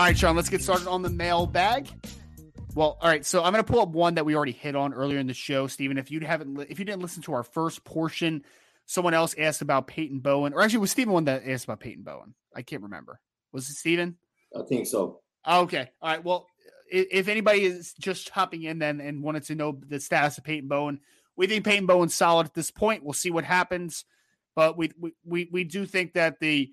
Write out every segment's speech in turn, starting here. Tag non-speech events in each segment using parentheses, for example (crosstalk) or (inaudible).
All right, Sean, let's get started on the mailbag. Well, all right, so I'm going to pull up one that we already hit on earlier in the show, Stephen. If you haven't, if you didn't listen to our first portion, someone else asked about Peyton Bowen, or actually, it was Stephen one that asked about Peyton Bowen. I can't remember. Was it Stephen? I think so. Okay, all right. Well, if anybody is just hopping in then and wanted to know the status of Peyton Bowen, we think Peyton Bowen's solid at this point. We'll see what happens, but we we we, we do think that the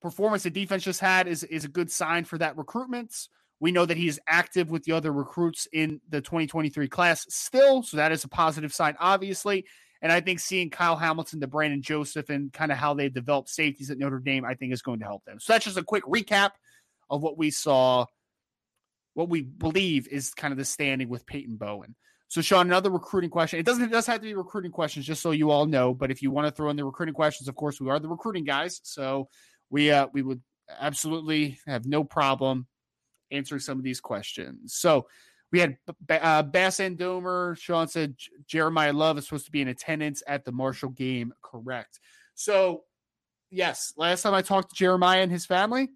performance the defense just had is is a good sign for that recruitment. We know that he is active with the other recruits in the 2023 class still, so that is a positive sign, obviously. And I think seeing Kyle Hamilton, the Brandon Joseph, and kind of how they developed safeties at Notre Dame, I think is going to help them. So that's just a quick recap of what we saw, what we believe is kind of the standing with Peyton Bowen. So, Sean, another recruiting question. It doesn't it does have to be recruiting questions, just so you all know. But if you want to throw in the recruiting questions, of course, we are the recruiting guys. So we uh, we would absolutely have no problem answering some of these questions. So we had uh, Bass and Domer. Sean said Jeremiah Love is supposed to be in attendance at the Marshall game. Correct. So yes, last time I talked to Jeremiah and his family,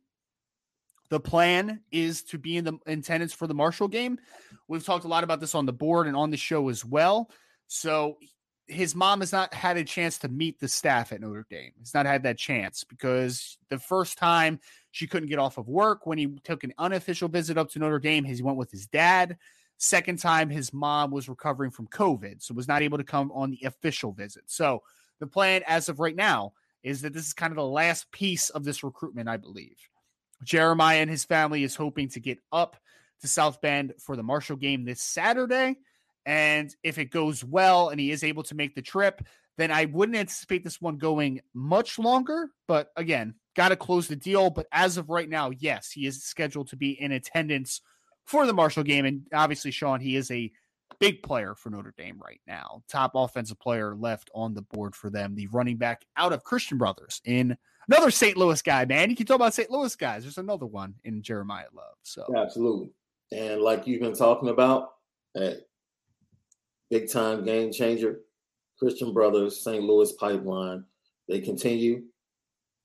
the plan is to be in the in attendance for the Marshall game. We've talked a lot about this on the board and on the show as well. So his mom has not had a chance to meet the staff at Notre Dame. He's not had that chance because the first time she couldn't get off of work when he took an unofficial visit up to Notre Dame, he went with his dad. Second time, his mom was recovering from COVID, so was not able to come on the official visit. So the plan as of right now is that this is kind of the last piece of this recruitment, I believe. Jeremiah and his family is hoping to get up to South Bend for the Marshall game this Saturday. And if it goes well and he is able to make the trip, then I wouldn't anticipate this one going much longer. But again, got to close the deal. But as of right now, yes, he is scheduled to be in attendance for the Marshall game. And obviously, Sean, he is a big player for Notre Dame right now. Top offensive player left on the board for them. The running back out of Christian Brothers in another St. Louis guy, man. You can talk about St. Louis guys. There's another one in Jeremiah Love. So absolutely. And like you've been talking about, hey, big time game changer. Christian Brothers, St. Louis Pipeline, they continue.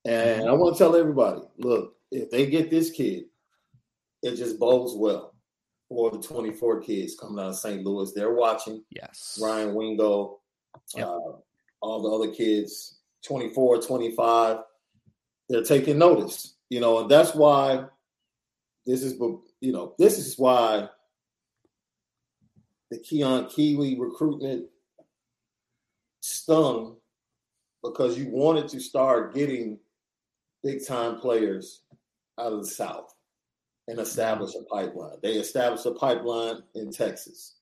And. I want to tell everybody look, if they get this kid, it just bodes well for the 24 kids coming out of St. Louis. They're watching. Yes. Ryan Wingo, yep. uh, all the other kids, 24, 25, they're taking notice, you know, and that's why this is, you know, this is why the Keon Keeley recruitment stung because you wanted to start getting big time players out of the South and establish a pipeline. They established a pipeline in Texas.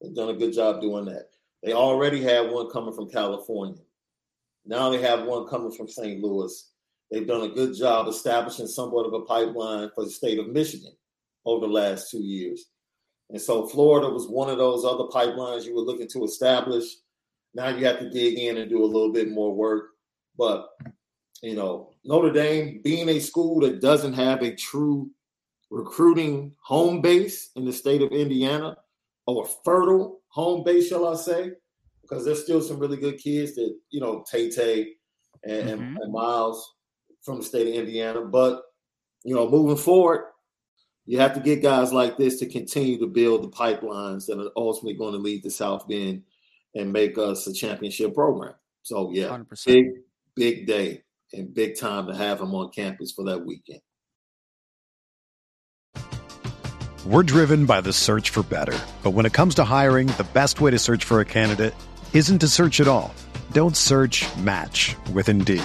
They've done a good job doing that. They already have one coming from California. Now they have one coming from St. Louis. They've done a good job establishing somewhat of a pipeline for the state of Michigan over the last two years. And so Florida was one of those other pipelines you were looking to establish. Now you have to dig in and do a little bit more work. But you know, Notre Dame being a school that doesn't have a true recruiting home base in the state of Indiana, or fertile home base, shall I say? Because there's still some really good kids that, you know, Tay Tay and, mm-hmm. and Miles from the state of Indiana. But, you know, moving forward, you have to get guys like this to continue to build the pipelines that are ultimately going to lead to South Bend and make us a championship program. So yeah, 100%. big big day and big time to have him on campus for that weekend. We're driven by the search for better, but when it comes to hiring, the best way to search for a candidate isn't to search at all. Don't search. Match with Indeed.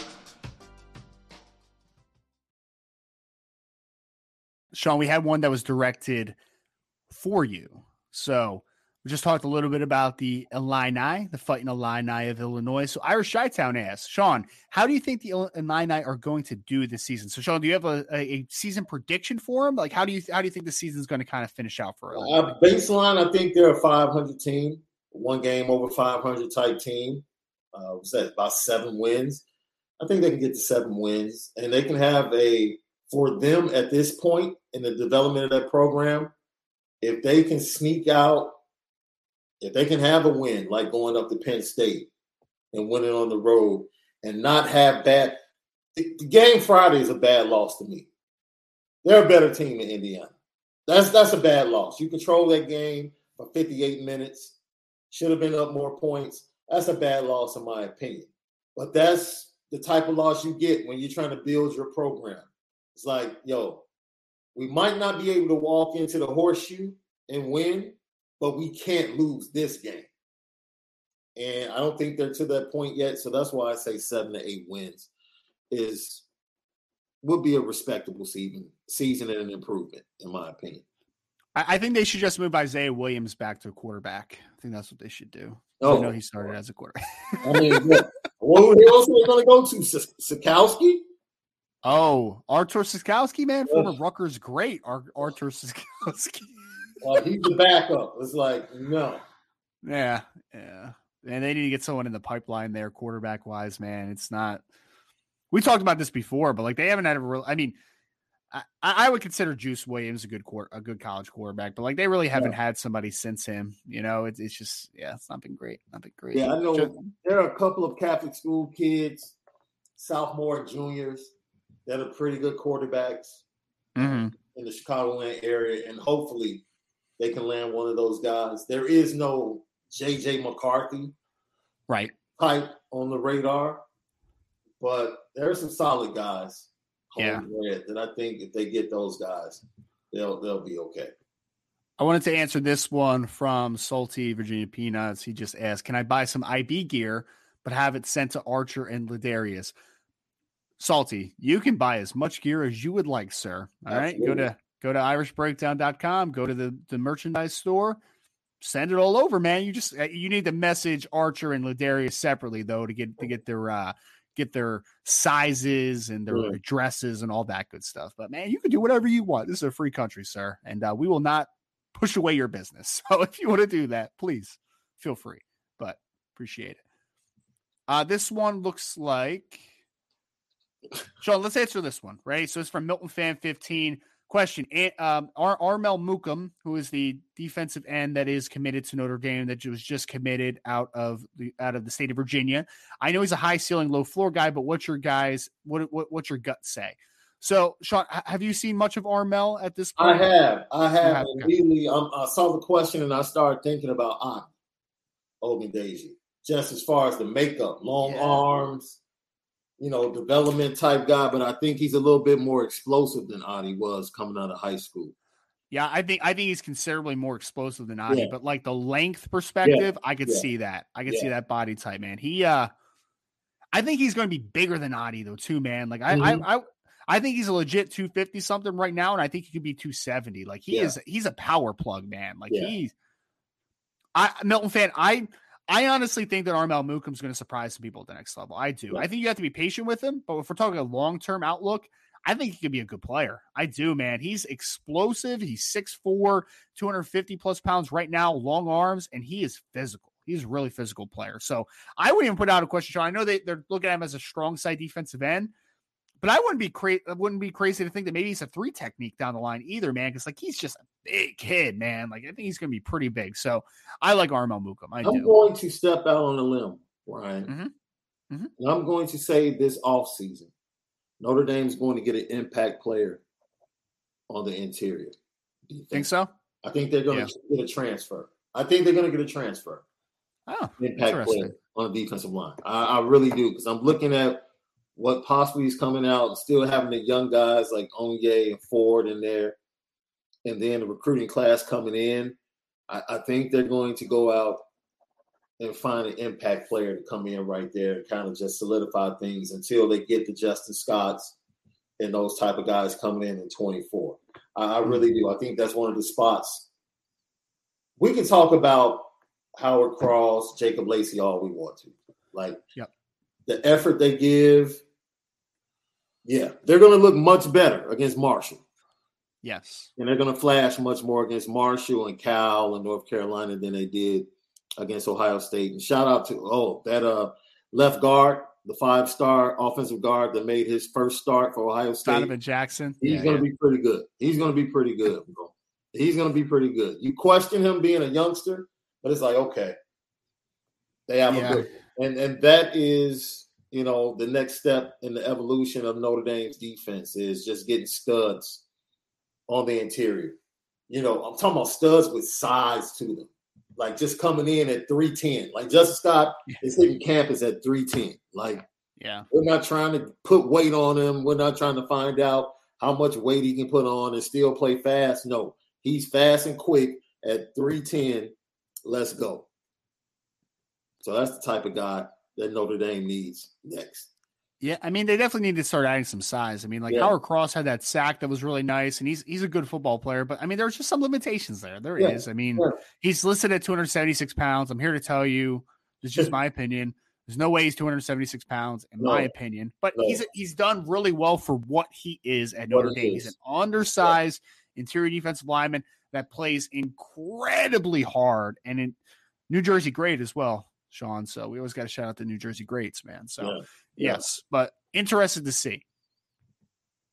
Sean, we had one that was directed for you. So we just talked a little bit about the Illini, the fighting Illini of Illinois. So Irish Chi-Town asks, Sean, how do you think the Illini are going to do this season? So Sean, do you have a, a season prediction for them? Like, how do you how do you think the season is going to kind of finish out for Illinois? Uh, baseline, I think they're a 500 team, one game over 500 type team. Uh, what's that? About seven wins. I think they can get to seven wins, and they can have a for them at this point in the development of that program, if they can sneak out, if they can have a win, like going up to Penn State and winning on the road and not have bad the, game Friday is a bad loss to me. They're a better team in Indiana. That's that's a bad loss. You control that game for 58 minutes. Should have been up more points. That's a bad loss, in my opinion. But that's the type of loss you get when you're trying to build your program. It's like, yo, we might not be able to walk into the horseshoe and win, but we can't lose this game. And I don't think they're to that point yet. So that's why I say seven to eight wins is would be a respectable season, season and an improvement, in my opinion. I think they should just move Isaiah Williams back to a quarterback. I think that's what they should do. Oh, I know he started as a quarterback. I mean, who else are they going to go to? Sikowski? Oh, Artur Sitkowski, man, former Rutgers great. Ar- Artur Sitkowski. well, (laughs) he's the backup. It's like no. Yeah, yeah, and they need to get someone in the pipeline there, quarterback wise. Man, it's not. We talked about this before, but like they haven't had a real. I mean, I, I would consider Juice Williams a good court, a good college quarterback, but like they really haven't yeah. had somebody since him. You know, it, it's just yeah, it's not been great. Not been great. Yeah, I know just, there are a couple of Catholic school kids, sophomore juniors that are pretty good quarterbacks mm-hmm. in the Chicagoland area, and hopefully they can land one of those guys. There is no JJ McCarthy right type on the radar, but there are some solid guys. Yeah, that I think if they get those guys, they'll they'll be okay. I wanted to answer this one from Salty Virginia Peanuts. He just asked, "Can I buy some IB gear, but have it sent to Archer and Ladarius?" Salty, you can buy as much gear as you would like, sir. All Absolutely. right, Go to go to irishbreakdown.com, go to the, the merchandise store, send it all over, man. You just uh, you need to message Archer and Ladarius separately though to get to get their uh get their sizes and their yeah. addresses and all that good stuff. But man, you can do whatever you want. This is a free country, sir, and uh, we will not push away your business. (laughs) So if you want to do that, please feel free. But appreciate it. Uh, this one looks like Sean, let's answer this one, right? So it's from Milton Fan 15. Question: um, Ar- Armel Mukam, who is the defensive end that is committed to Notre Dame, that was just committed out of the out of the state of Virginia. I know he's a high ceiling, low floor guy, but what's your guys? What, what what's your gut say? So, Sean, have you seen much of Armel at this point? I have. I have. have immediately, um, I saw the question and I started thinking about Ade Ogundeji, just as far as the makeup, long yeah. arms, you know, development type guy. But I think he's a little bit more explosive than Adi was coming out of high school. Yeah, I think I think he's considerably more explosive than Adi, yeah. but like the length perspective, yeah. I could see that. I could see that body type, man. He uh I think he's going to be bigger than Adi though, too, man. Like I, mm-hmm. I, I, I think he's a legit 250 something right now, and I think he could be 270. Like he yeah. is, he's a power plug, man. Like yeah. he's, I Milton fan. I, I honestly think that Armel Mukam going to surprise some people at the next level. I do. I think you have to be patient with him, but if we're talking a long term outlook, I think he could be a good player. I do, man. He's explosive. He's 6'4, 250 plus pounds right now, long arms, and he is physical. He's a really physical player. So I wouldn't even put out a question, Sean. I know they, they're looking at him as a strong side defensive end, but I wouldn't be crazy. wouldn't be crazy to think that maybe he's a three technique down the line either, man. Because like he's just a big kid, man. Like I think he's going to be pretty big. So I like Armel Mukam. I am going to step out on a limb, Ryan. Mm-hmm. Mm-hmm. I'm going to say this off season, Notre Dame's going to get an impact player on the interior. Do you think, think so? I think they're going yeah. to get a transfer. I think they're going to get a transfer. Oh, impact player on the defensive line. I, I really do because I'm looking at what possibly is coming out, still having the young guys like Onye and Ford in there, and then the recruiting class coming in. I, I think they're going to go out and find an impact player to come in right there and kind of just solidify things until they get the Justin Scotts and those type of guys coming in in 24. I, I really mm-hmm. do. I think that's one of the spots. We can talk about Howard Cross, Jacob Lacey all we want to. Like yep. the effort they give, yeah, they're going to look much better against Marshall. Yes. And they're going to flash much more against Marshall and Cal and North Carolina than they did against Ohio State. And shout out to oh that uh left guard, the five star offensive guard that made his first start for Ohio State. Donovan Jackson. He's yeah, going to yeah. be pretty good. He's going to be pretty good, (laughs) bro. He's going to be pretty good. You question him being a youngster, but it's like, okay, they have yeah. a good and and that is you know the next step in the evolution of Notre Dame's defense is just getting studs on the interior. You know, I'm talking about studs with size to them, like just coming in at 310. Like Justin Scott is hitting campus at 310. Like, yeah, we're not trying to put weight on him. We're not trying to find out how much weight he can put on and still play fast. No, he's fast and quick at 310 Let's go. So that's the type of guy that Notre Dame needs next. Yeah, I mean they definitely need to start adding some size. I mean, like yeah. Howard Cross had that sack that was really nice, and he's he's a good football player. But I mean, there's just some limitations there. There yeah. is. I mean, yeah. he's listed at 276 pounds. I'm here to tell you, it's just (laughs) my opinion. There's no way he's 276 pounds, in no. my opinion. But no. he's he's done really well for what he is at Notre Dame. He's an undersized interior defensive lineman that plays incredibly hard and in New Jersey great as well, Sean. So we always got to shout out the New Jersey greats, man. So yeah. Yeah. yes, but interested to see.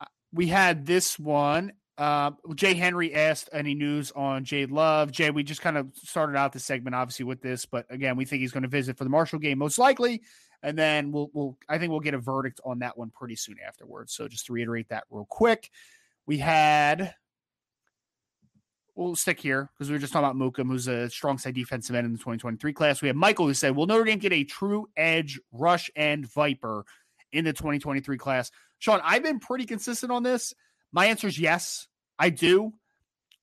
Uh, we had this one. Uh, Jay Henry asked any news on Jay Love. Jay, we just kind of started out the segment obviously with this, but again, we think he's going to visit for the Marshall game most likely, and then we'll we'll I think we'll get a verdict on that one pretty soon afterwards. So just to reiterate that real quick, we had we'll stick here because we were just talking about Mukam, who's a strong side defensive end in the 2023 class. We have Michael who said, Will Notre Dame get a true edge rush and viper in the 2023 class? Sean, I've been pretty consistent on this. My answer is yes, I do.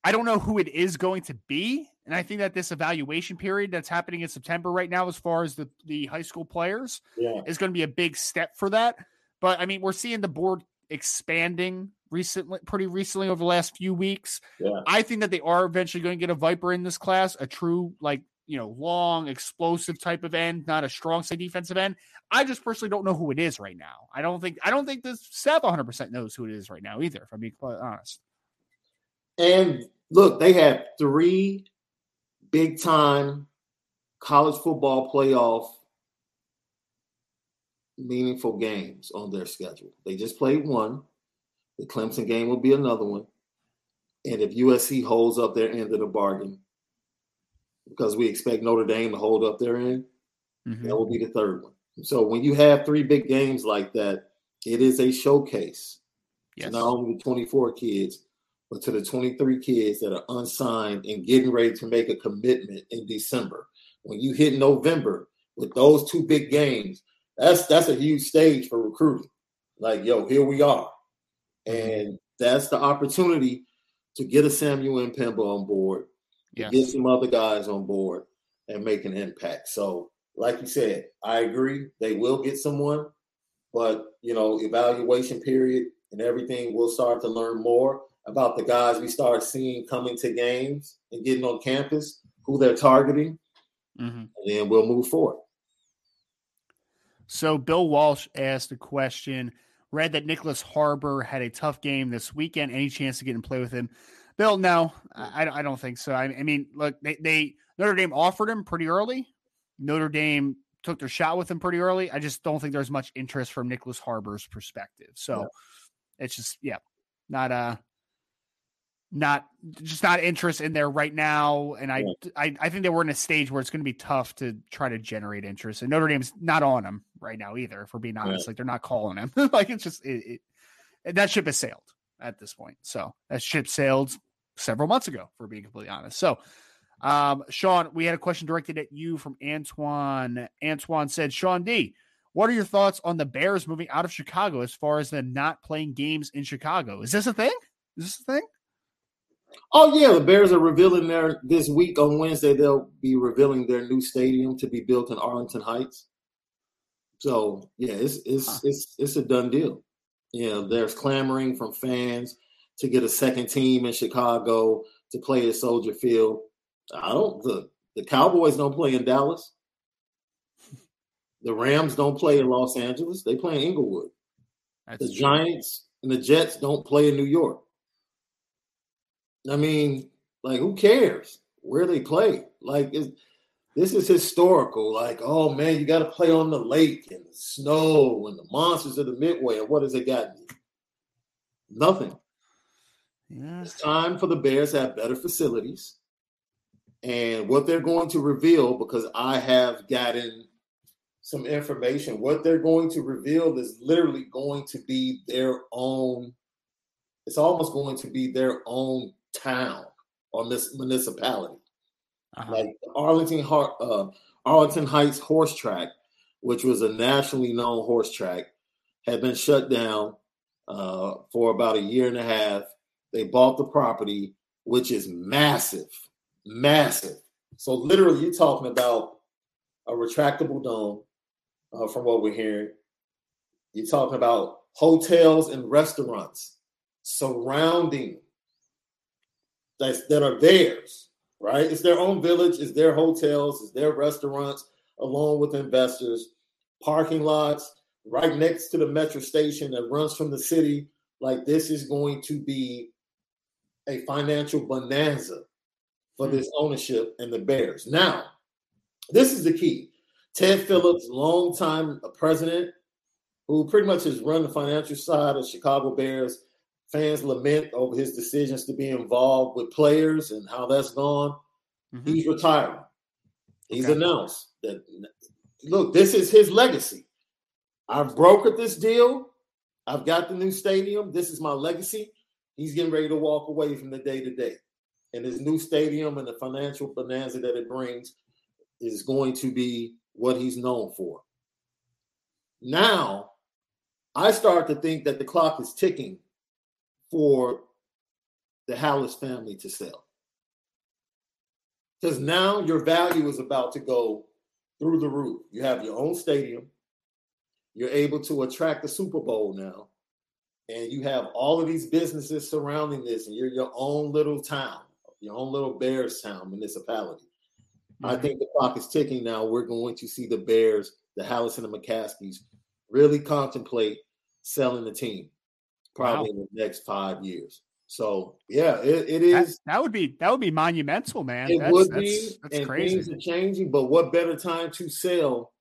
I don't know who it is going to be. And I think that this evaluation period that's happening in September right now, as far as the, the high school players, yeah. is going to be a big step for that. But I mean, we're seeing the board expanding recently, pretty recently over the last few weeks. Yeah. I think that they are eventually going to get a Viper in this class, a true like you know long explosive type of end, not a strong side defensive end. I just personally don't know who it is right now. I don't think I don't think the staff 100 percent knows who it is right now either. If I'm being quite honest. And look, they have three big time college football playoff meaningful games on their schedule. They just played one. The Clemson game will be another one. And if USC holds up their end of the bargain, because we expect Notre Dame to hold up their end, mm-hmm. that will be the third one. So when you have three big games like that, it is a showcase Yes. not only the 24 kids, but to the 23 kids that are unsigned and getting ready to make a commitment in December. When you hit November with those two big games, that's that's a huge stage for recruiting. Like, yo, here we are. Mm-hmm. And that's the opportunity to get a Samuel and M'Pemba on board, yes. get some other guys on board and make an impact. So, like you said, I agree. They will get someone, but you know, evaluation period and everything, we'll start to learn more about the guys we start seeing coming to games and getting on campus, who they're targeting, mm-hmm. and then we'll move forward. So, Bill Walsh asked a question. Read that Nyckoles Harbor had a tough game this weekend. Any chance to get and play with him? Bill, no, I, I don't think so. I, I mean, look, they, they Notre Dame offered him pretty early. Notre Dame took their shot with him pretty early. I just don't think there's much interest from Nyckoles Harbor's perspective. So yeah. it's just, yeah, not uh not just not interest in there right now. And I, yeah. I, I think they we're in a stage where it's going to be tough to try to generate interest. And Notre Dame's not on them right now either. If we're being honest, yeah. like they're not calling him. (laughs) like it's just it, it, that ship has sailed at this point. So that ship sailed several months ago, for being completely honest. So um, Sean, we had a question directed at you from Antoine. Antoine said, Sean D, what are your thoughts on the Bears moving out of Chicago as far as them not playing games in Chicago? Is this a thing? Is this a thing? Oh yeah, the Bears are revealing their this week on Wednesday. They'll be revealing their new stadium to be built in Arlington Heights. So yeah, it's it's huh. it's it's a done deal. You know, there's clamoring from fans to get a second team in Chicago to play at Soldier Field. I don't the the Cowboys don't play in Dallas. The Rams don't play in Los Angeles. They play in Inglewood. That's the true. Giants and the Jets don't play in New York. I mean, like, who cares where they play? Like, this is historical. Like, oh man, you got to play on the lake and the snow and the monsters of the Midway. And what has it got? Nothing. Yeah. It's time for the Bears to have better facilities. And what they're going to reveal, because I have gotten some information, what they're going to reveal is literally going to be their own, it's almost going to be their own town or this municipality. Uh-huh. Like Arlington, uh, Arlington Heights Horse Track, which was a nationally known horse track, had been shut down uh, for about a year and a half. They bought the property, which is massive, massive. So literally, you're talking about a retractable dome, uh, from what we're hearing. You're talking about hotels and restaurants surrounding that, that are theirs, right? It's their own village, it's their hotels, it's their restaurants, along with investors, parking lots right next to the metro station that runs from the city. Like this is going to be a financial bonanza for hmm. this ownership and the Bears. Now, this is the key. Ted Phillips, longtime president, who pretty much has run the financial side of Chicago Bears, fans lament over his decisions to be involved with players and how that's gone. Mm-hmm. He's retiring. He's okay. announced that look, this is his legacy. I've brokered this deal. I've got the new stadium. This is my legacy. He's getting ready to walk away from the day to day. And his new stadium and the financial bonanza that it brings is going to be what he's known for. Now, I start to think that the clock is ticking for the Halas family to sell. Because now your value is about to go through the roof. You have your own stadium. You're able to attract the Super Bowl now. And you have all of these businesses surrounding this, and you're your own little town, your own little Bears town municipality. Mm-hmm. I think the clock is ticking now. We're going to see the Bears, the Halas and the McCaskeys really contemplate selling the team probably wow. in the next five years. So yeah, it, it is. That, that, would be that would be monumental, man. It that's, would that's, be, that's and crazy. things are changing. But what better time to sell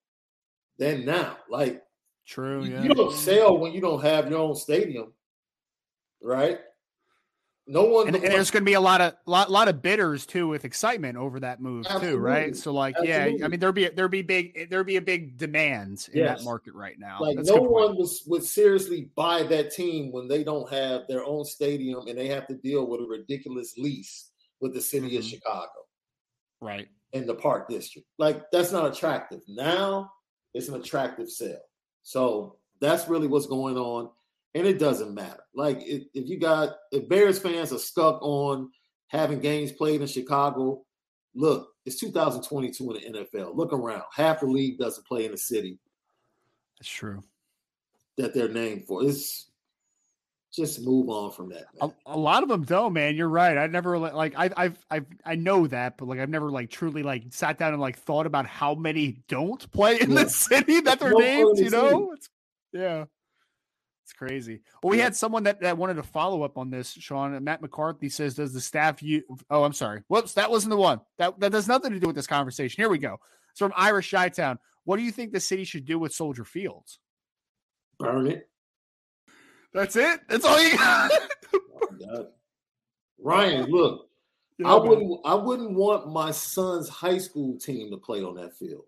than now? Like, true. You, yeah. you don't sell when you don't have your own stadium, right? No one. And, and there's going to be a lot of lot lot of bidders too with excitement over that move Absolutely. too, right? So like, Absolutely. yeah, I mean there'll be there'll be big there'll be a big demand in yes. that market right now. Like That's no one was would seriously buy that team when they don't have their own stadium and they have to deal with a ridiculous lease with the city mm-hmm. of Chicago, right? In the Park District, like that's not attractive. Now it's an attractive sale. So that's really what's going on and it doesn't matter. Like if, if you got if Bears fans are stuck on having games played in Chicago, look, it's 2022 in the NFL. Look around. Half the league doesn't play in the city. That's true. That they're named for. It's just move on from that. A, a, lot of them don't, man. You're right. I never like I I've I've I know that, but like I've never like truly like sat down and like thought about how many don't play in yeah. the (laughs) city that they're named. You know, it's, yeah. It's crazy. Well, we yeah. had someone that, that wanted to follow up on this, Sean. Matt McCarthy says, "Does the staff you?" Oh, I'm sorry. Whoops, that wasn't the one. That that has nothing to do with this conversation. Here we go. It's from Irish Chi-Town. What do you think the city should do with Soldier Fields? Burn it. That's it. That's all you got. oh (laughs) Ryan, look, yeah, I wouldn't. I wouldn't want my son's high school team to play on that field.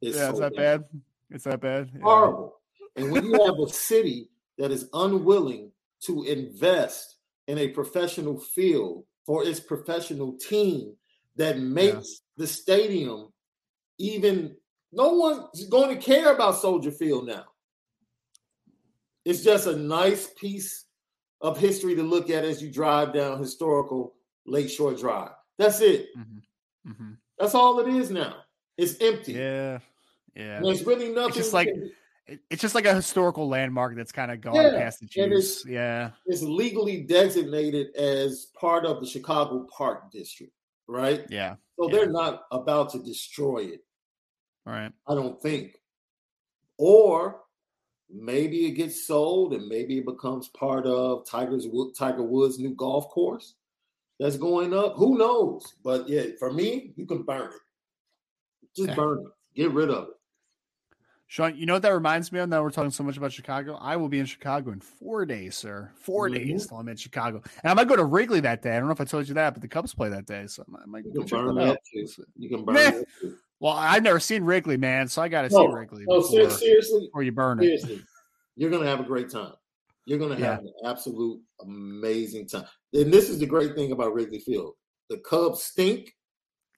It's yeah, so it's that bad. bad. It's that bad. Horrible. Yeah. And when you have a city that is unwilling to invest in a professional field for its professional team that makes the stadium even no one's going to care about Soldier Field now. It's just a nice piece of history to look at as you drive down historical Lakeshore Drive. That's it. Mm-hmm. Mm-hmm. That's all it is now. It's empty. Yeah. Yeah. There's really nothing. It's just like it's just like a historical landmark that's kind of gone yeah, past the juice. Yeah, it's legally designated as part of the Chicago Park District, right? Yeah. So yeah. they're not about to destroy it. Right. I don't think. Or maybe it gets sold and maybe it becomes part of Tiger's Tiger Woods' new golf course that's going up. Who knows? But yeah, for me, you can burn it. Just burn it. Get rid of it. Sean, you know what that reminds me of? Now we're talking so much about Chicago. I will be in Chicago in four days, sir. 4 mm-hmm. days till I'm in Chicago, and I might go to Wrigley that day. I don't know if I told you that, but the Cubs play that day, so I might, you can burn that. You can burn that. Well, I've never seen Wrigley, man, so I got to no, see Wrigley. No, before, seriously, or you burn seriously, it. You're gonna have a great time. You're gonna have yeah. an absolute amazing time. And this is the great thing about Wrigley Field: the Cubs stink,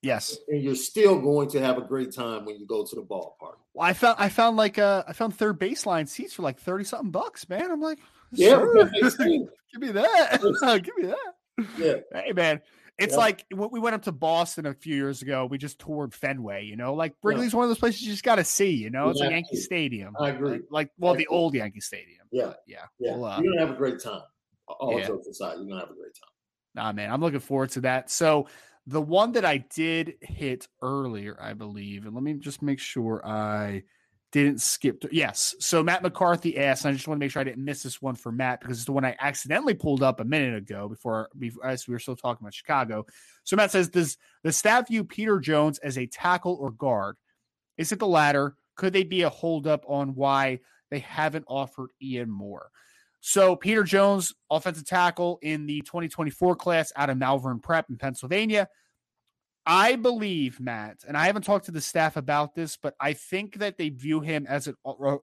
Yes. And you're still going to have a great time when you go to the ballpark. Well, I found I found like uh I found third baseline seats for like 30 something bucks, man. I'm like, yeah, sure. (laughs) give me that. (laughs) give me that. Yeah. Hey man. It's yeah. like we went up to Boston a few years ago. We just toured Fenway, you know, like Wrigley's yeah. one of those places you just got to see, you know, it's like Yankee. Stadium. I agree. Like, like well, the old Yankee Stadium. Yeah. Yeah. Yeah. Well, uh, you're to have a great time. All jokes aside, you're to have a great time. Nah, man, I'm looking forward to that. So, the one that I did hit earlier, I believe, and let me just make sure I didn't skip. Yes. So Matt McCarthy asked, I just want to make sure I didn't miss this one for Matt because it's the one I accidentally pulled up a minute ago before, before as we were still talking about Chicago. So Matt says, Does the staff view Peter Jones as a tackle or guard? Is it the latter? Could they be a holdup on why they haven't offered Ian Moore? So Peter Jones, offensive tackle in the 2024 class out of Malvern Prep in Pennsylvania. I believe, Matt, and I haven't talked to the staff about this, but I think that they view him as an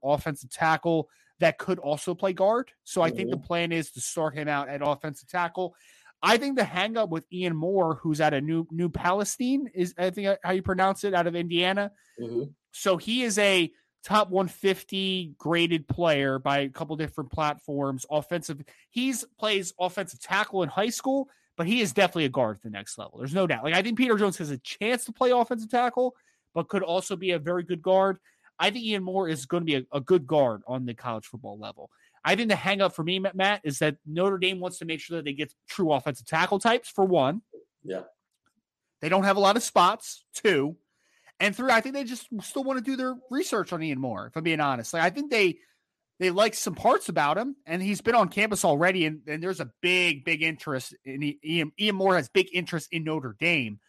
offensive tackle that could also play guard. So I think the mm-hmm. plan is to start him out at offensive tackle. I think the hangup with Ian Moore, who's at a new New Palestine, is I think how you pronounce it out of Indiana. Mm-hmm. So he is a top 150 graded player by a couple different platforms. Offensive, he's plays offensive tackle in high school, but he is definitely a guard at the next level. There's no doubt. Like I think Peter Jones has a chance to play offensive tackle, but could also be a very good guard. I think Ian Moore is going to be a, a good guard on the college football level. I think the hang up for me, Matt, is that Notre Dame wants to make sure that they get true offensive tackle types for one. Yeah. They don't have a lot of spots. Two, and three, I think they just still want to do their research on Ian Moore, if I'm being honest. Like I think they they like some parts about him, and he's been on campus already, and, and there's a big, big interest in Ian. Ian Moore has big interest in Notre Dame.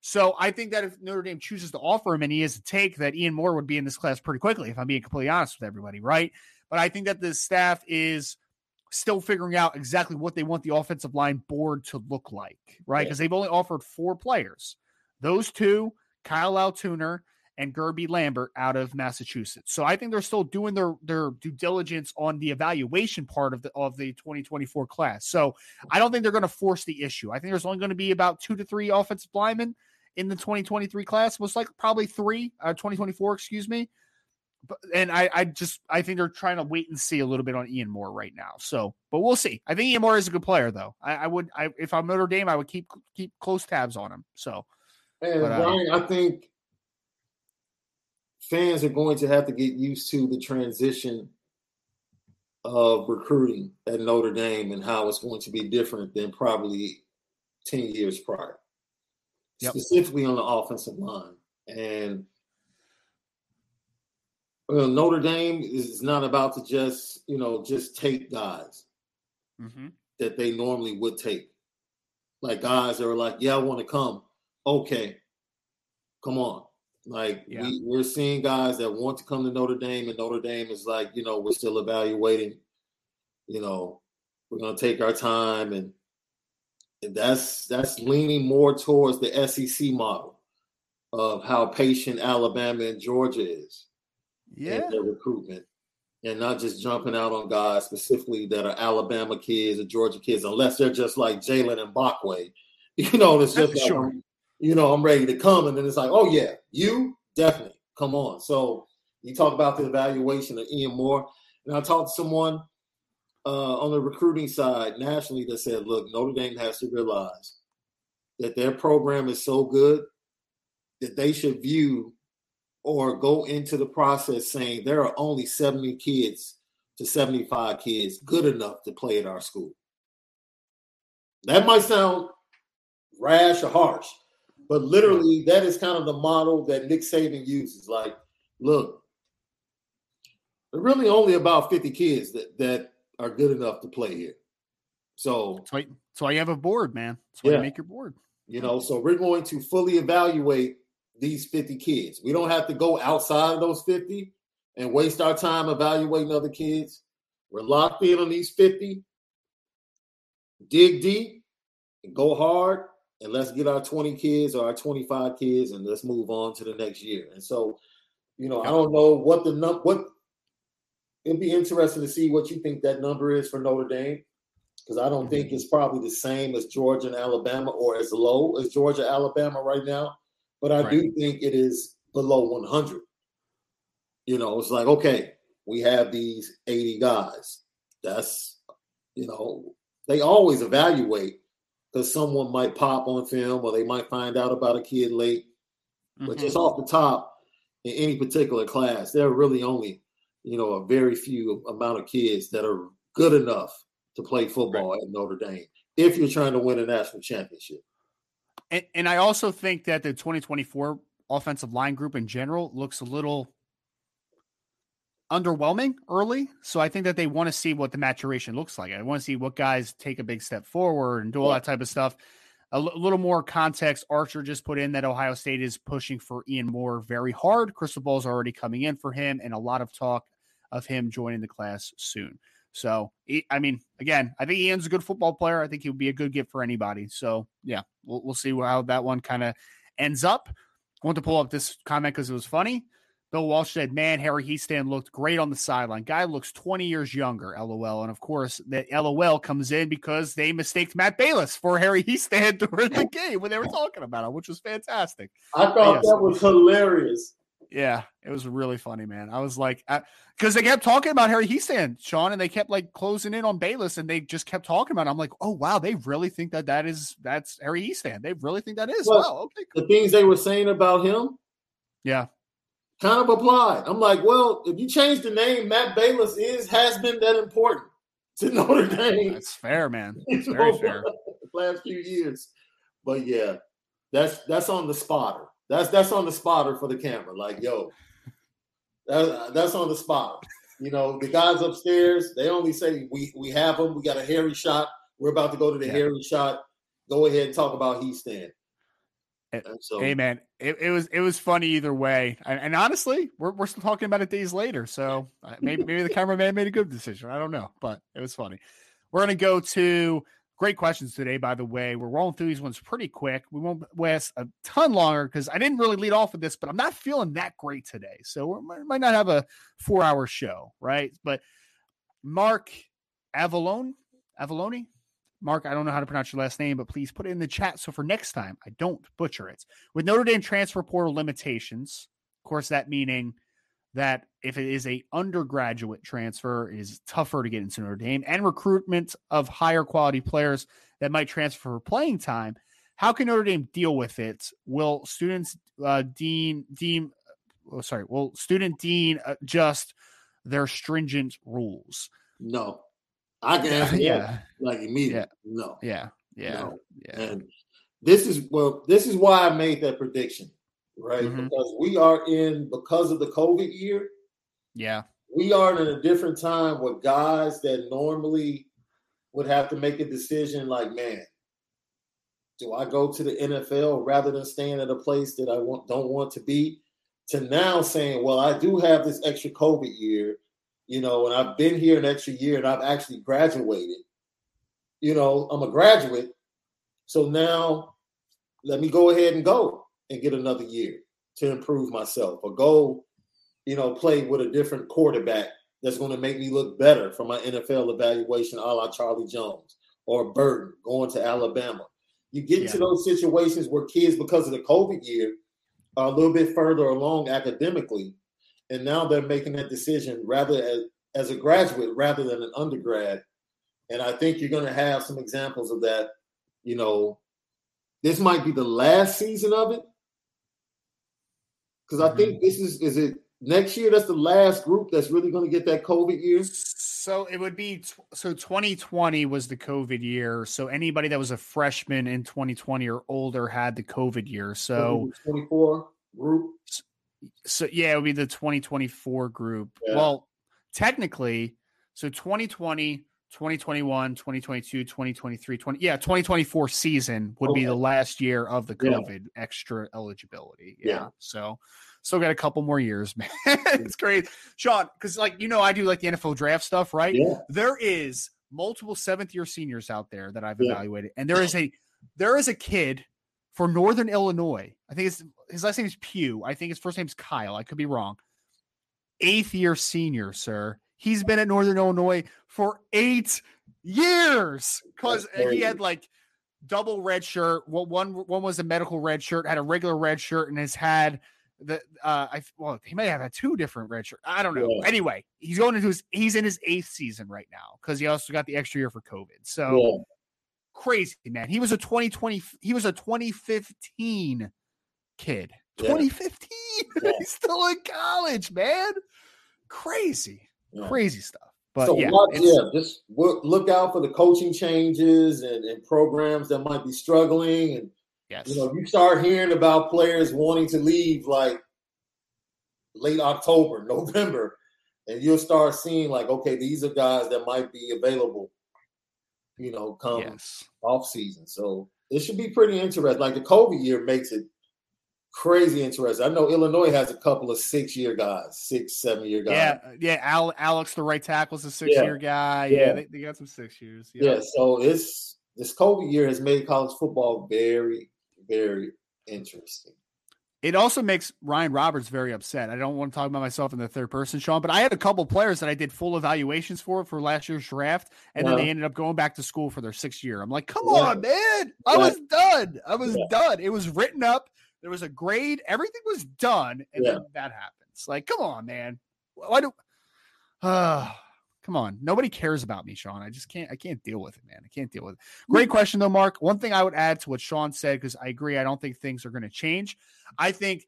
So I think that if Notre Dame chooses to offer him and he has a take that Ian Moore would be in this class pretty quickly, if I'm being completely honest with everybody, right? But I think that the staff is still figuring out exactly what they want the offensive line board to look like, right? Because yeah. they've only offered four players. Those two, Kyle Altuner and Guerby Lambert out of Massachusetts. So I think they're still doing their their due diligence on the evaluation part of the of the 2024 class. So I don't think they're going to force the issue. I think there's only going to be about two to three offensive linemen in the 2023 class. Most like probably three, uh, 2024, excuse me. But, and I, I just I think they're trying to wait and see a little bit on Ian Moore right now. So, but we'll see. I think Ian Moore is a good player, though. I, I would, I, if I'm Notre Dame, I would keep keep close tabs on him. So, and but, uh, Brian, I think fans are going to have to get used to the transition of recruiting at Notre Dame and how it's going to be different than probably 10 years prior, yep. specifically on the offensive line. And well, Notre Dame is not about to just, you know, just take guys mm-hmm. that they normally would take. Like guys that are like, yeah, I want to come. Okay, come on. Like yeah. we, we're seeing guys that want to come to Notre Dame, and Notre Dame is like, you know, we're still evaluating. You know, we're gonna take our time, and that's that's leaning more towards the SEC model of how patient Alabama and Georgia is. Yeah, their recruitment, and not just jumping out on guys specifically that are Alabama kids or Georgia kids, unless they're just like Jalen and Bachway. (laughs) You know, it's just (laughs) like, sure you know, I'm ready to come. And then it's like, oh, yeah, you definitely come on. So you talk about the evaluation of Ian Moore. And I talked to someone uh, on the recruiting side nationally that said, look, Notre Dame has to realize that their program is so good that they should view or go into the process saying there are only 70 kids to 75 kids good enough to play at our school. That might sound rash or harsh, but literally, that is kind of the model that Nick Saban uses. Like, look, there are really only about 50 kids that, that are good enough to play here. So that's why, that's why you have a board, man. That's why yeah. you make your board. You know, so we're going to fully evaluate these 50 kids. We don't have to go outside of those 50 and waste our time evaluating other kids. We're locked in on these 50. Dig deep and go hard and let's get our 20 kids or our 25 kids and let's move on to the next year. And so, you know, I don't know what the number what it'd be interesting to see what you think that number is for Notre Dame. Because I don't think mm-hmm. it's probably the same as Georgia and Alabama or as low as Georgia, Alabama right now. But I right. do think it is below 100. You know, it's like, okay, we have these 80 guys. That's, you know, they always evaluate because someone might pop on film or they might find out about a kid late. Mm-hmm. But just mm-hmm. off the top, in any particular class, there are really only, you know, a very few amount of kids that are good enough to play football right. at Notre Dame if you're trying to win a national championship. And, and I also think that the 2024 offensive line group in general looks a little underwhelming early. So I think that they want to see what the maturation looks like. I want to see what guys take a big step forward and do all that type of stuff. A l- little more context. Archer just put in that Ohio State is pushing for Ian Moore very hard. Crystal Ball's already coming in for him, and a lot of talk of him joining the class soon. So, I mean, again, I think Ian's a good football player. I think he would be a good gift for anybody. So, yeah, we'll, we'll see how that one kind of ends up. I want to pull up this comment because it was funny. Bill Walsh said, "Man, Harry Hiestand looked great on the sideline. Guy looks 20 years younger." LOL. And of course, that LOL comes in because they mistaked Matt Balis for Harry Hiestand (laughs) during the game when they were talking about him, which was fantastic. I thought yes. that was hilarious. Yeah, it was really funny, man. I was like, because they kept talking about Harry Hiestand, Sean, and they kept like closing in on Balis, and they just kept talking about. It. I'm like, oh wow, they really think that that is that's Harry Hiestand. They really think that is. Well, wow, okay. Cool. The things they were saying about him. Yeah, kind of applied. I'm like, well, if you change the name, Matt Balis is has been that important to (laughs) Notre Dame. That's fair, man. (laughs) That's very fair. (laughs) The last few years, but yeah, that's that's on the spotter. That's that's on the spotter for the camera. Like, yo, that, that's on the spotter. You know, the guys upstairs, they only say we we have them. We got a hairy shot. We're about to go to the yeah. hairy shot. Go ahead and talk about Hiestand. So, hey man, it, it, was it was funny either way, and, and, honestly, we're we're still talking about it days later. So uh, maybe maybe the cameraman made a good decision. I don't know, but it was funny. We're gonna go to great questions today. By the way, we're rolling through these ones pretty quick. We won't waste a ton longer because I didn't really lead off with this, but I'm not feeling that great today, so we might not have a four hour show, right? But Mark Avalone, Avalone, Mark, I don't know how to pronounce your last name, but please put it in the chat. So for next time, I don't butcher it. With Notre Dame transfer portal limitations, of course, that meaning that if it is a undergraduate transfer, it is tougher to get into Notre Dame and recruitment of higher quality players that might transfer for playing time. How can Notre Dame deal with it? Will students uh, dean deem? Oh, sorry, will student dean adjust their stringent rules? No, I can (laughs) answer yeah. like immediately. Yeah. No. Yeah. Yeah. No. Yeah. And this is well, this is why I made that prediction, right? Mm-hmm. Because we are in because of the COVID year. Yeah. We are in a different time with guys that normally would have to make a decision like, man, do I go to the NFL rather than staying at a place that I want don't want to be? To now saying, well, I do have this extra COVID year you know, and I've been here an extra year and I've actually graduated. You know, I'm a graduate. So now let me go ahead and go and get another year to improve myself or go, you know, play with a different quarterback that's going to make me look better for my NFL evaluation, a la Charlie Jones or Burton going to Alabama. You get yeah. to those situations where kids, because of the COVID year, are a little bit further along academically and now they're making that decision rather as, as a graduate rather than an undergrad. And I think you're going to have some examples of that. You know, this might be the last season of it because I think mm-hmm. this is is it next year. That's the last group that's really going to get that COVID year. So it would be so 2020 was the COVID year. So anybody that was a freshman in 2020 or older had the COVID year. So 24 group so yeah, it would be the 2024 group. Yeah. Well, technically, so 2020, 2021, 2022, 2023, 20 yeah, 2024 season would okay. be the last year of the COVID yeah. extra eligibility. Yeah. yeah. So still got a couple more years, (laughs) man. it's great. Sean, because like you know, I do like the NFL draft stuff, right? Yeah. There is multiple seventh year seniors out there that I've evaluated, and there is a there is a kid for Northern Illinois. I think his his last name is Pew. I think his first name is Kyle. I could be wrong. Eighth year senior, sir. He's been at Northern Illinois for eight years because he had like double red shirt. Well, one one was a medical red shirt, had a regular red shirt, and has had the uh I well he may have had two different red shirts. I don't know. Yeah. Anyway, he's going into his he's in his eighth season right now because he also got the extra year for COVID. So crazy, man. He was a 2020, he was a 2015 kid. Yeah. 2015. (laughs) Yeah. He's still in college, man. Crazy, yeah. crazy stuff. But so yeah, yeah, just look out for the coaching changes and, and, programs that might be struggling. And yes. you know, you start hearing about players wanting to leave like late October, (laughs) November, and you'll start seeing like, okay, these are guys that might be available you know, come yes. off season. So it should be pretty interesting. Like the COVID year makes it crazy interesting. I know Illinois has a couple of six year guys, six, seven year guys. Yeah, yeah. Al, Alex, the right tackle, is a six yeah. year guy. Yeah, yeah they, they, got some six years. Yeah. yeah, so it's this COVID year has made college football very, very interesting. It also makes Ryan Roberts very upset. I don't want to talk about myself in the third person, Sean, but I had a couple players that I did full evaluations for for last year's draft, and yeah. then they ended up going back to school for their sixth year. I'm like, come yeah. on, man! I yeah. was done. I was done. It was written up. There was a grade. Everything was done, and then that happens. Like, come on, man. Why do? Uh, (sighs) (sighs) Come on, nobody cares about me, Sean. I just can't. I can't deal with it, man. I can't deal with it. Hmm. Great question, though, Mark. One thing I would add to what Sean said because I agree. I don't think things are going to change. I think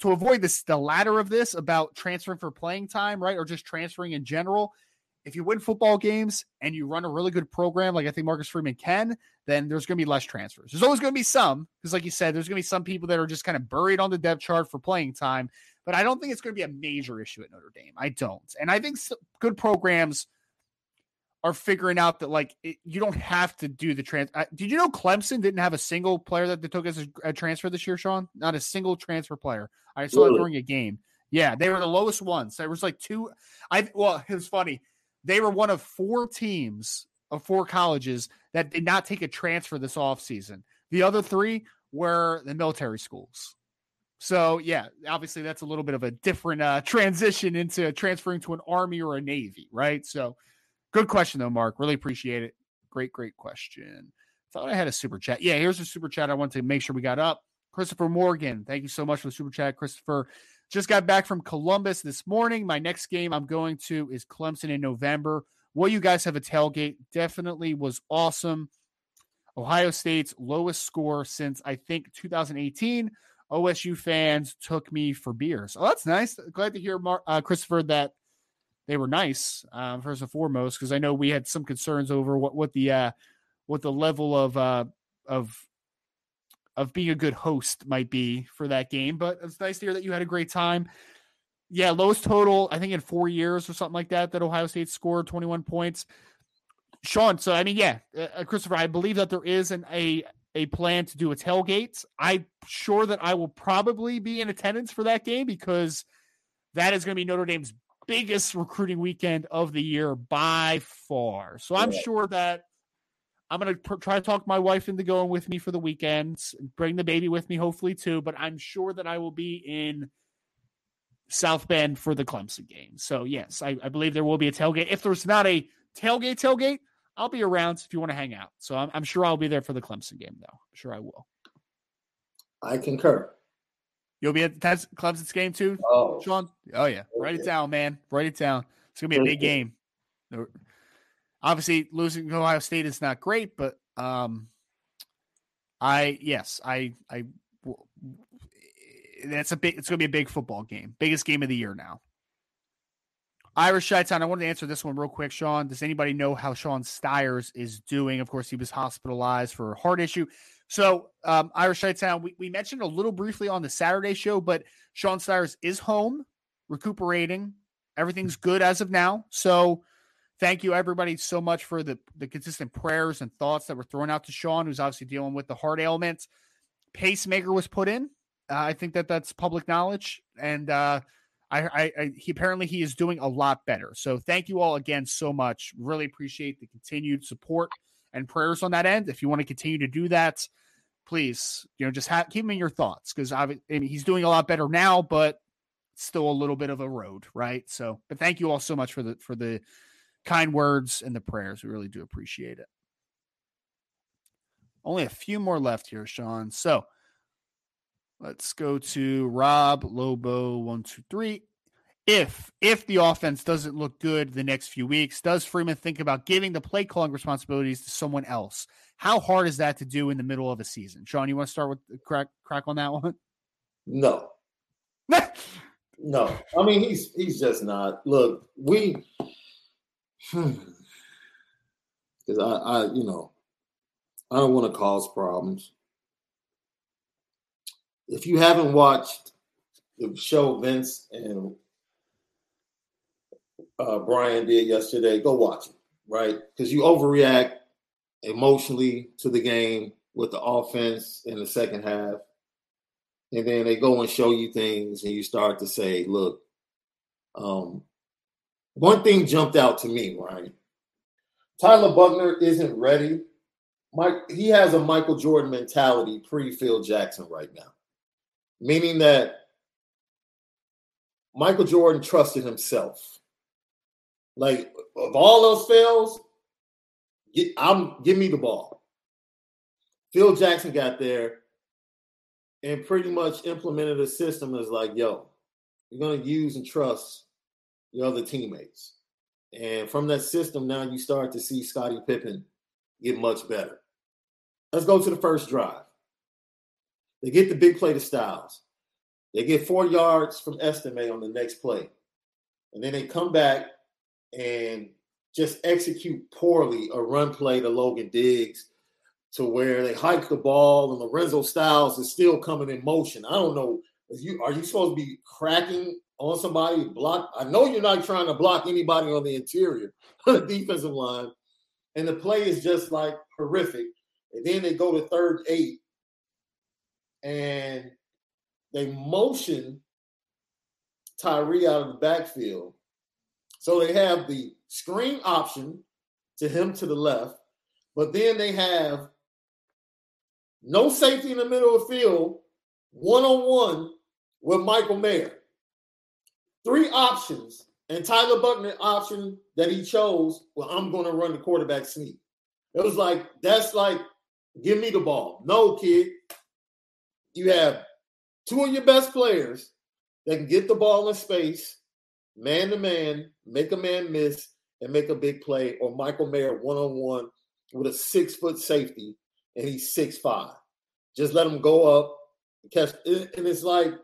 to avoid this, the latter of this about transferring for playing time, right, or just transferring in general. If you win football games and you run a really good program, like I think Marcus Freeman can, then there's going to be less transfers. There's always going to be some, because like you said, there's going to be some people that are just kind of buried on the depth chart for playing time but I don't think it's going to be a major issue at Notre Dame. I don't. And I think good programs are figuring out that like it, you don't have to do the trans. Uh, did you know Clemson didn't have a single player that they took as a, a transfer this year, Sean? Not a single transfer player. I saw really? it during a game. Yeah, they were the lowest ones. There was like two. I well, it was funny. They were one of four teams of four colleges that did not take a transfer this offseason. The other three were the military schools. So yeah, obviously that's a little bit of a different uh, transition into transferring to an army or a navy, right? So Good question though, Mark. Really appreciate it. Great, great question. Thought I had a super chat. Yeah, here's a super chat. I want to make sure we got up. Christopher Morgan, thank you so much for the super chat, Christopher. Just got back from Columbus this morning. My next game I'm going to is Clemson in November. Will you guys have a tailgate? Definitely was awesome. Ohio State's lowest score since I think 2018. OSU fans took me for beers. Oh, that's nice. Glad to hear, Mark, uh, Christopher, that they were nice um, first and foremost because I know we had some concerns over what what the uh, what the level of uh, of of being a good host might be for that game. But it's nice to hear that you had a great time. Yeah, lowest total I think in four years or something like that that Ohio State scored twenty one points. Sean, so I mean, yeah, uh, uh, Christopher, I believe that there is an a a plan to do a tailgate. I'm sure that I will probably be in attendance for that game because that is going to be Notre Dame's biggest recruiting weekend of the year by far. So I'm sure that I'm going to pr- try to talk my wife into going with me for the weekends, bring the baby with me, hopefully, too. But I'm sure that I will be in South Bend for the Clemson game. So, yes, I, I believe there will be a tailgate. If there's not a tailgate, tailgate, I'll be around if you want to hang out. So I'm, I'm sure I'll be there for the Clemson game, though. I'm sure I will. I concur. You'll be at the Clemson's game too, oh. Sean. Oh yeah, write it down, man. Write it down. It's gonna be a big game. Obviously, losing to Ohio State is not great, but um, I yes, I I that's a big. It's gonna be a big football game, biggest game of the year now. Irish Chi-Town, I wanted to answer this one real quick, Sean. Does anybody know how Sean Stiers is doing? Of course, he was hospitalized for a heart issue. So, um, Irish Town, we, we mentioned a little briefly on the Saturday show, but Sean Stiers is home, recuperating. Everything's good as of now. So, thank you everybody so much for the the consistent prayers and thoughts that were thrown out to Sean, who's obviously dealing with the heart ailment. Pacemaker was put in. Uh, I think that that's public knowledge, and uh, I, I, I, he apparently he is doing a lot better. So, thank you all again so much. Really appreciate the continued support and prayers on that end. If you want to continue to do that, please, you know, just have, keep him in your thoughts because I mean, he's doing a lot better now, but still a little bit of a road, right? So, but thank you all so much for the for the kind words and the prayers. We really do appreciate it. Only a few more left here, Sean. So let's go to Rob Lobo one two three if if the offense doesn't look good the next few weeks, does Freeman think about giving the play calling responsibilities to someone else? How hard is that to do in the middle of a season? Sean, you want to start with crack crack on that one? No. (laughs) no. I mean he's he's just not. Look, we (sighs) because I, I you know I don't want to cause problems. If you haven't watched the show Vince and uh, Brian did yesterday, go watch it, right? Because you overreact emotionally to the game with the offense in the second half. And then they go and show you things, and you start to say, look, um, one thing jumped out to me, right? Tyler Buchner isn't ready. Mike, he has a Michael Jordan mentality pre Phil Jackson right now, meaning that Michael Jordan trusted himself. Like if all else fails, get, I'm give me the ball. Phil Jackson got there and pretty much implemented a system as like, yo, you're gonna use and trust your other teammates. And from that system, now you start to see Scottie Pippen get much better. Let's go to the first drive. They get the big play to Styles. They get four yards from Estime on the next play. And then they come back and just execute poorly a run play to Logan Diggs to where they hike the ball and Lorenzo Styles is still coming in motion. I don't know. You are you supposed to be cracking on somebody, block. I know you're not trying to block anybody on the interior, (laughs) on the defensive line. And the play is just like horrific. And then they go to third eight and they motion Tyree out of the backfield. So they have the screen option to him to the left, but then they have no safety in the middle of the field, one on one with Michael Mayer. Three options, and Tyler Buchner option that he chose. Well, I'm going to run the quarterback sneak. It was like that's like, give me the ball. No, kid. You have two of your best players that can get the ball in space, man to man, make a man miss, and make a big play, or Michael Mayer one on one with a six foot safety, and he's six five. Just let him go up, and catch, and it's like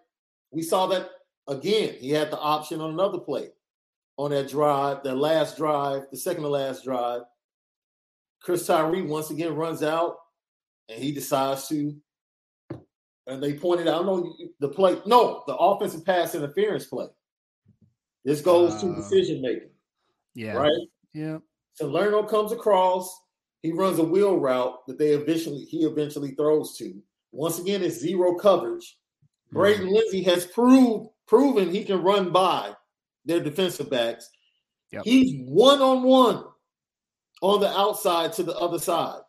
we saw that again. He had the option on another play on that drive, that last drive, the second to last drive. Chris Tyree once again runs out, and he decides to. And they pointed out, I don't know the play, no, the offensive pass interference play. This goes uh, to decision making. Yeah. Right? Yeah. Salerno comes across. He runs a wheel route that they eventually he eventually throws to. Once again, it's zero coverage. Braden mm-hmm. Lenzy has proved proven he can run by their defensive backs. Yep. He's one on one on the outside to the other side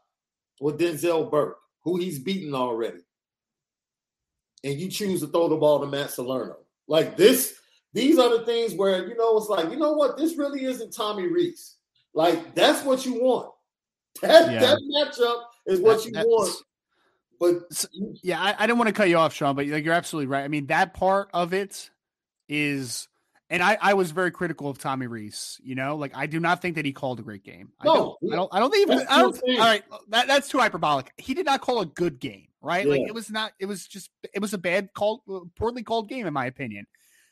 with Denzel Burke, who he's beaten already. And you choose to throw the ball to Matt Salerno. Like this, these are the things where you know it's like, you know what, this really isn't Tommy Rees. Like that's what you want. That yeah. that matchup is what that, you want. But yeah, I, I don't want to cut you off, Sean, but like you're absolutely right. I mean, that part of it is and I, I was very critical of Tommy Rees. You know, like I do not think that he called a great game. No, I don't. I don't, I don't think. Even, I don't. All right, that, that's too hyperbolic. He did not call a good game, right? Yeah. Like it was not. It was just. It was a bad called, uh, poorly called game, in my opinion.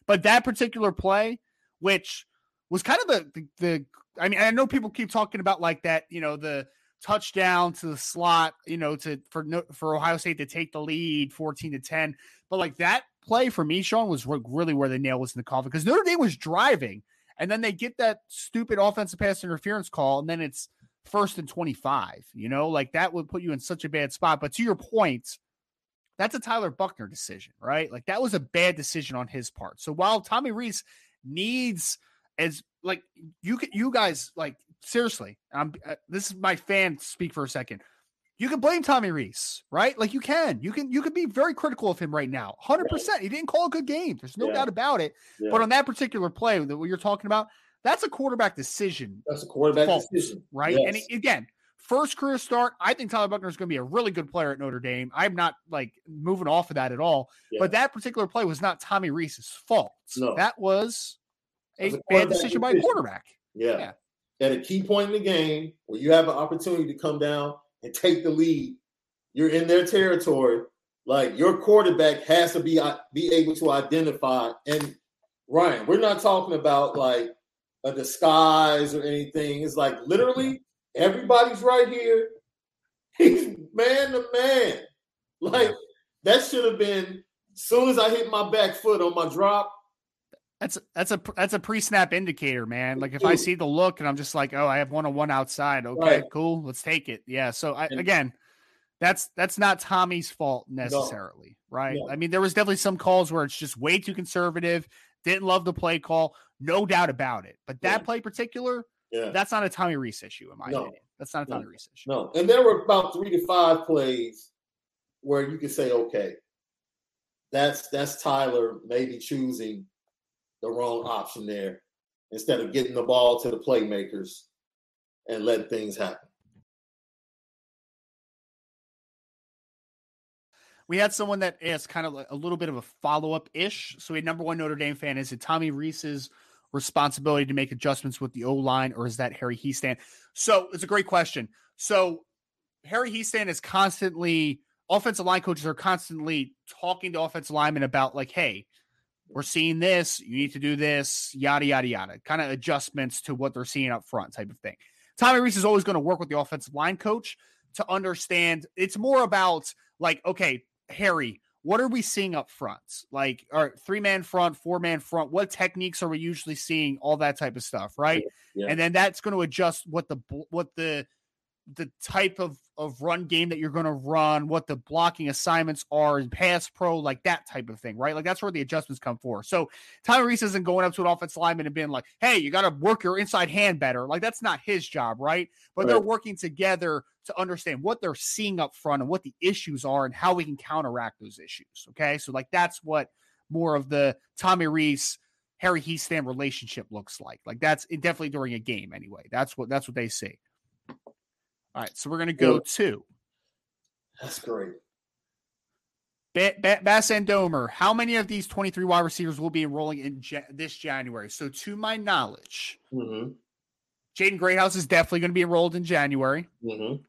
But that particular play, which was kind of the, the the. I mean, I know people keep talking about like that. You know, the touchdown to the slot. You know, to for for Ohio State to take the lead, fourteen to ten. But like that play for me, Sean, was really where the nail was in the coffin because Notre Dame was driving and then they get that stupid offensive pass interference call and then it's first and 25. You know, like that would put you in such a bad spot. But to your point, that's a Tyler Buchner decision, right? Like that was a bad decision on his part. So while Tommy Rees needs as like you you guys like seriously, I'm uh, this is my fan speak for a second you can blame Tommy Rees, right? Like you can, you can, you can be very critical of him right now. Hundred yeah. percent. He didn't call a good game. There's no yeah. doubt about it. Yeah. But on that particular play that you're talking about, that's a quarterback decision. That's a quarterback fault, decision, right? Yes. And again, first career start. I think Tyler Buchner is going to be a really good player at Notre Dame. I'm not like moving off of that at all. But that particular play was not Tommy Rees's fault. No. That was a, a bad decision by a quarterback. Yeah. At a key point in the game where you have an opportunity to come down and take the lead, you're in their territory. Like your quarterback has to be uh, be able to identify. And Ryan, we're not talking about like a disguise or anything. It's like literally everybody's right here. (laughs) He's man to man. Like that should have been as soon as I hit my back foot on my drop. That's that's a that's a pre-snap indicator, man. Like if I see the look and I'm just like, oh, I have one on one outside. Okay, right. cool, let's take it. Yeah. So I, again, that's that's not Tommy's fault necessarily, no. right? No. I mean, there was definitely some calls where it's just way too conservative. Didn't love the play call, no doubt about it. But that yeah. play particular, yeah. that's not a Tommy Rees issue, in my no. opinion. That's not a Tommy Rees issue. No, and there were about three to five plays where you could say, okay, that's that's Tyler maybe choosing the wrong option there instead of getting the ball to the playmakers and letting things happen. We had someone that asked kind of a little bit of a follow up ish. So, a number one Notre Dame fan is it Tommy Rees's responsibility to make adjustments with the O line, or is that Harry Hiestand? So, it's a great question. So, Harry Hiestand is constantly, offensive line coaches are constantly talking to offensive linemen about, like, hey, we're seeing this, you need to do this, yada, yada, yada, kind of adjustments to what they're seeing up front type of thing. Tommy Rees is always going to work with the offensive line coach to understand it's more about like, okay, Harry, what are we seeing up front? Like, our three man front, four man front. What techniques are we usually seeing? All that type of stuff, right? Yeah. And then that's going to adjust what the what the the type of of run game that you're going to run, what the blocking assignments are in pass pro, like that type of thing, right? Like that's where the adjustments come for. So Tommy Rees isn't going up to an offensive lineman and being like, "Hey, you got to work your inside hand better." Like that's not his job, right? But they're working together to understand what they're seeing up front and what the issues are and how we can counteract those issues. Okay, so like that's what more of the Tommy Rees. Harry Hiestand relationship looks like. Like that's definitely during a game anyway. That's what that's what they see. All right, so we're gonna go to That's great. ba- ba- Bass and Domer. How many of these 23 wide receivers will be enrolling in ja- this January? So, to my knowledge, Mm-hmm. Jaden Greathouse is definitely going to be enrolled in January. Mm-hmm.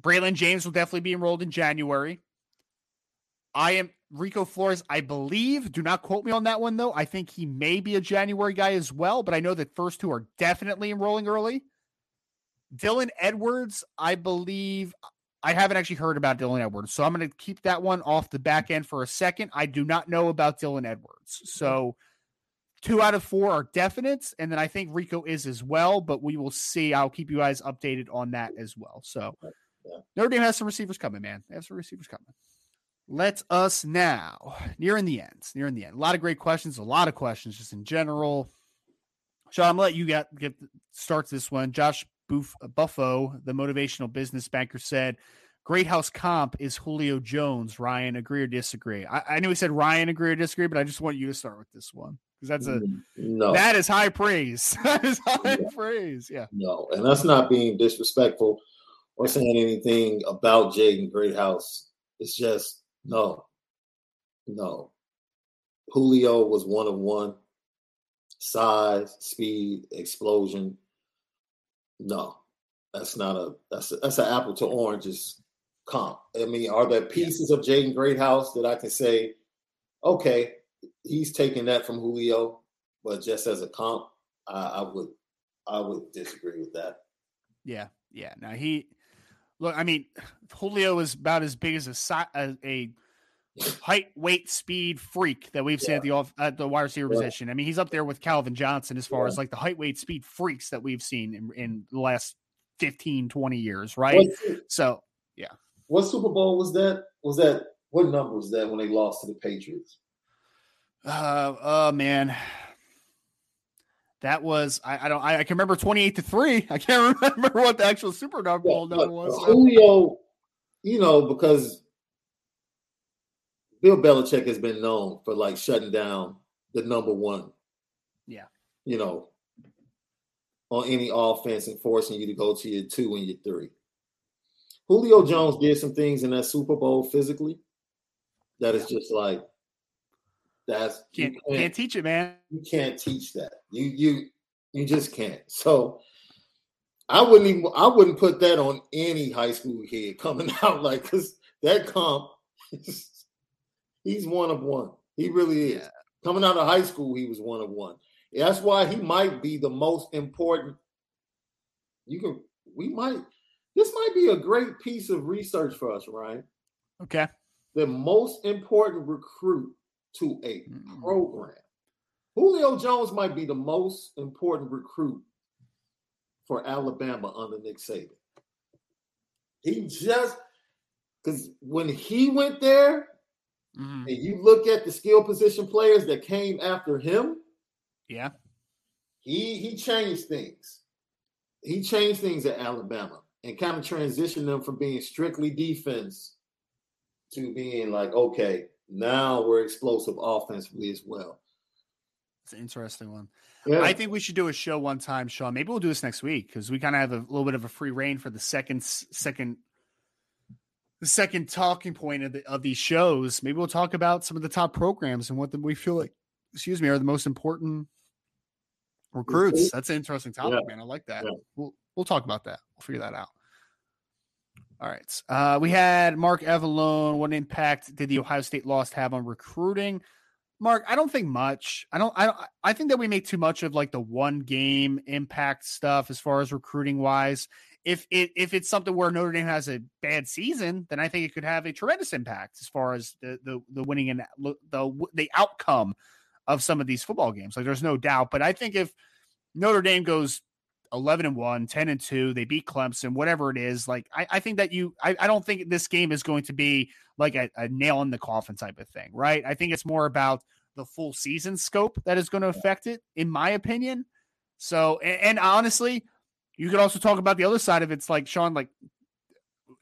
Braylon James will definitely be enrolled in January. I am Rico Flores, I believe. Do not quote me on that one, though. I think he may be a January guy as well, but I know that first two are definitely enrolling early. Dylan Edwards, I believe. I haven't actually heard about Dylan Edwards, so I'm going to keep that one off the back end for a second. I do not know about Dylan Edwards. So mm-hmm. two out of four are definite, and then I think Rico is as well, but we will see. I'll keep you guys updated on that as well. So Yeah. Notre Dame has some receivers coming, man. They have some receivers coming. Let us now nearing the end. Nearing the end. A lot of great questions. A lot of questions just in general. Sean, I'm gonna let you get get starts this one. Josh Buffo, the motivational business banker, said, "Great house comp is Julio Jones." Ryan, agree or disagree? I, I knew he said Ryan agree or disagree, but I just want you to start with this one because that's a mm, no, that is high praise. (laughs) that is high Yeah. praise. Yeah. no, and that's not being disrespectful or saying anything about Jaden Greathouse. It's just no, no. Julio was one of one. Size, speed, explosion. No, that's not a that's a, that's an apple to oranges comp. I mean, are there pieces of Jaden Greathouse that I can say, okay, he's taking that from Julio, but just as a comp, I, I would I would disagree with that. Yeah, yeah. Now he look. I mean, Julio is about as big as a a, a height, weight, speed freak that we've seen at the off at the wide receiver Yeah. position. I mean, he's up there with Calvin Johnson as far Yeah. as like the height, weight, speed freaks that we've seen in, in the last 15, 20 years, right? So what Super Bowl was that? Was that what number was that when they lost to the Patriots? Uh, oh man, that was I, I don't I, I can remember twenty eight to three. I can't (laughs) remember what the actual Super Bowl Yeah, number was. Julio, you know, because Bill Belichick has been known for like shutting down the number one. Yeah. You know, on any offense and forcing you to go to your two and your three. Julio mm-hmm. Jones did some things in that Super Bowl physically that is just like that's you Can't can't teach it, man. you can't teach that. You you you just can't. So I wouldn't even I wouldn't put that on any high school kid coming (laughs) out like because that comp he's one of one. He really is. Yeah. Coming out of high school, he was one of one. That's why he might be the most important. You can we might this might be a great piece of research for us, right? Okay. The most important recruit to a Mm. program. Julio Jones might be the most important recruit for Alabama under Nick Saban. He just because when he went there, Mhm. and you look at the skill position players that came after him, Yeah. he he changed things. He changed things at Alabama and kind of transitioned them from being strictly defense to being like, okay, now we're explosive offensively as well. It's an interesting one. Yeah. I think we should do a show one time, Sean. Maybe we'll do this next week because we kind of have a little bit of a free reign for the second second the second talking point of the, of these shows. Maybe we'll talk about some of the top programs and what the, we feel like, excuse me, are the most important recruits. That's an interesting topic, Yeah. man. I like that. Yeah. We'll we'll talk about that. We'll figure that out. All right. Uh, we had Mark Evalone. What impact did the Ohio State loss have on recruiting? Mark, I don't think much. I don't. I don't. I think that we make too much of like the one game impact stuff as far as recruiting wise. If it if it's something where Notre Dame has a bad season, then I think it could have a tremendous impact as far as the the, the winning and the the outcome of some of these football games. Like there's no doubt, but I think if Notre Dame goes 11 and 1, 10 and 2, they beat Clemson, whatever it is, like I, I think that you I, I don't think this game is going to be like a, a nail in the coffin type of thing, right? I think it's more about the full season scope that is going to affect it, in my opinion. So, and, and honestly, you could also talk about the other side of it. It's like Sean, like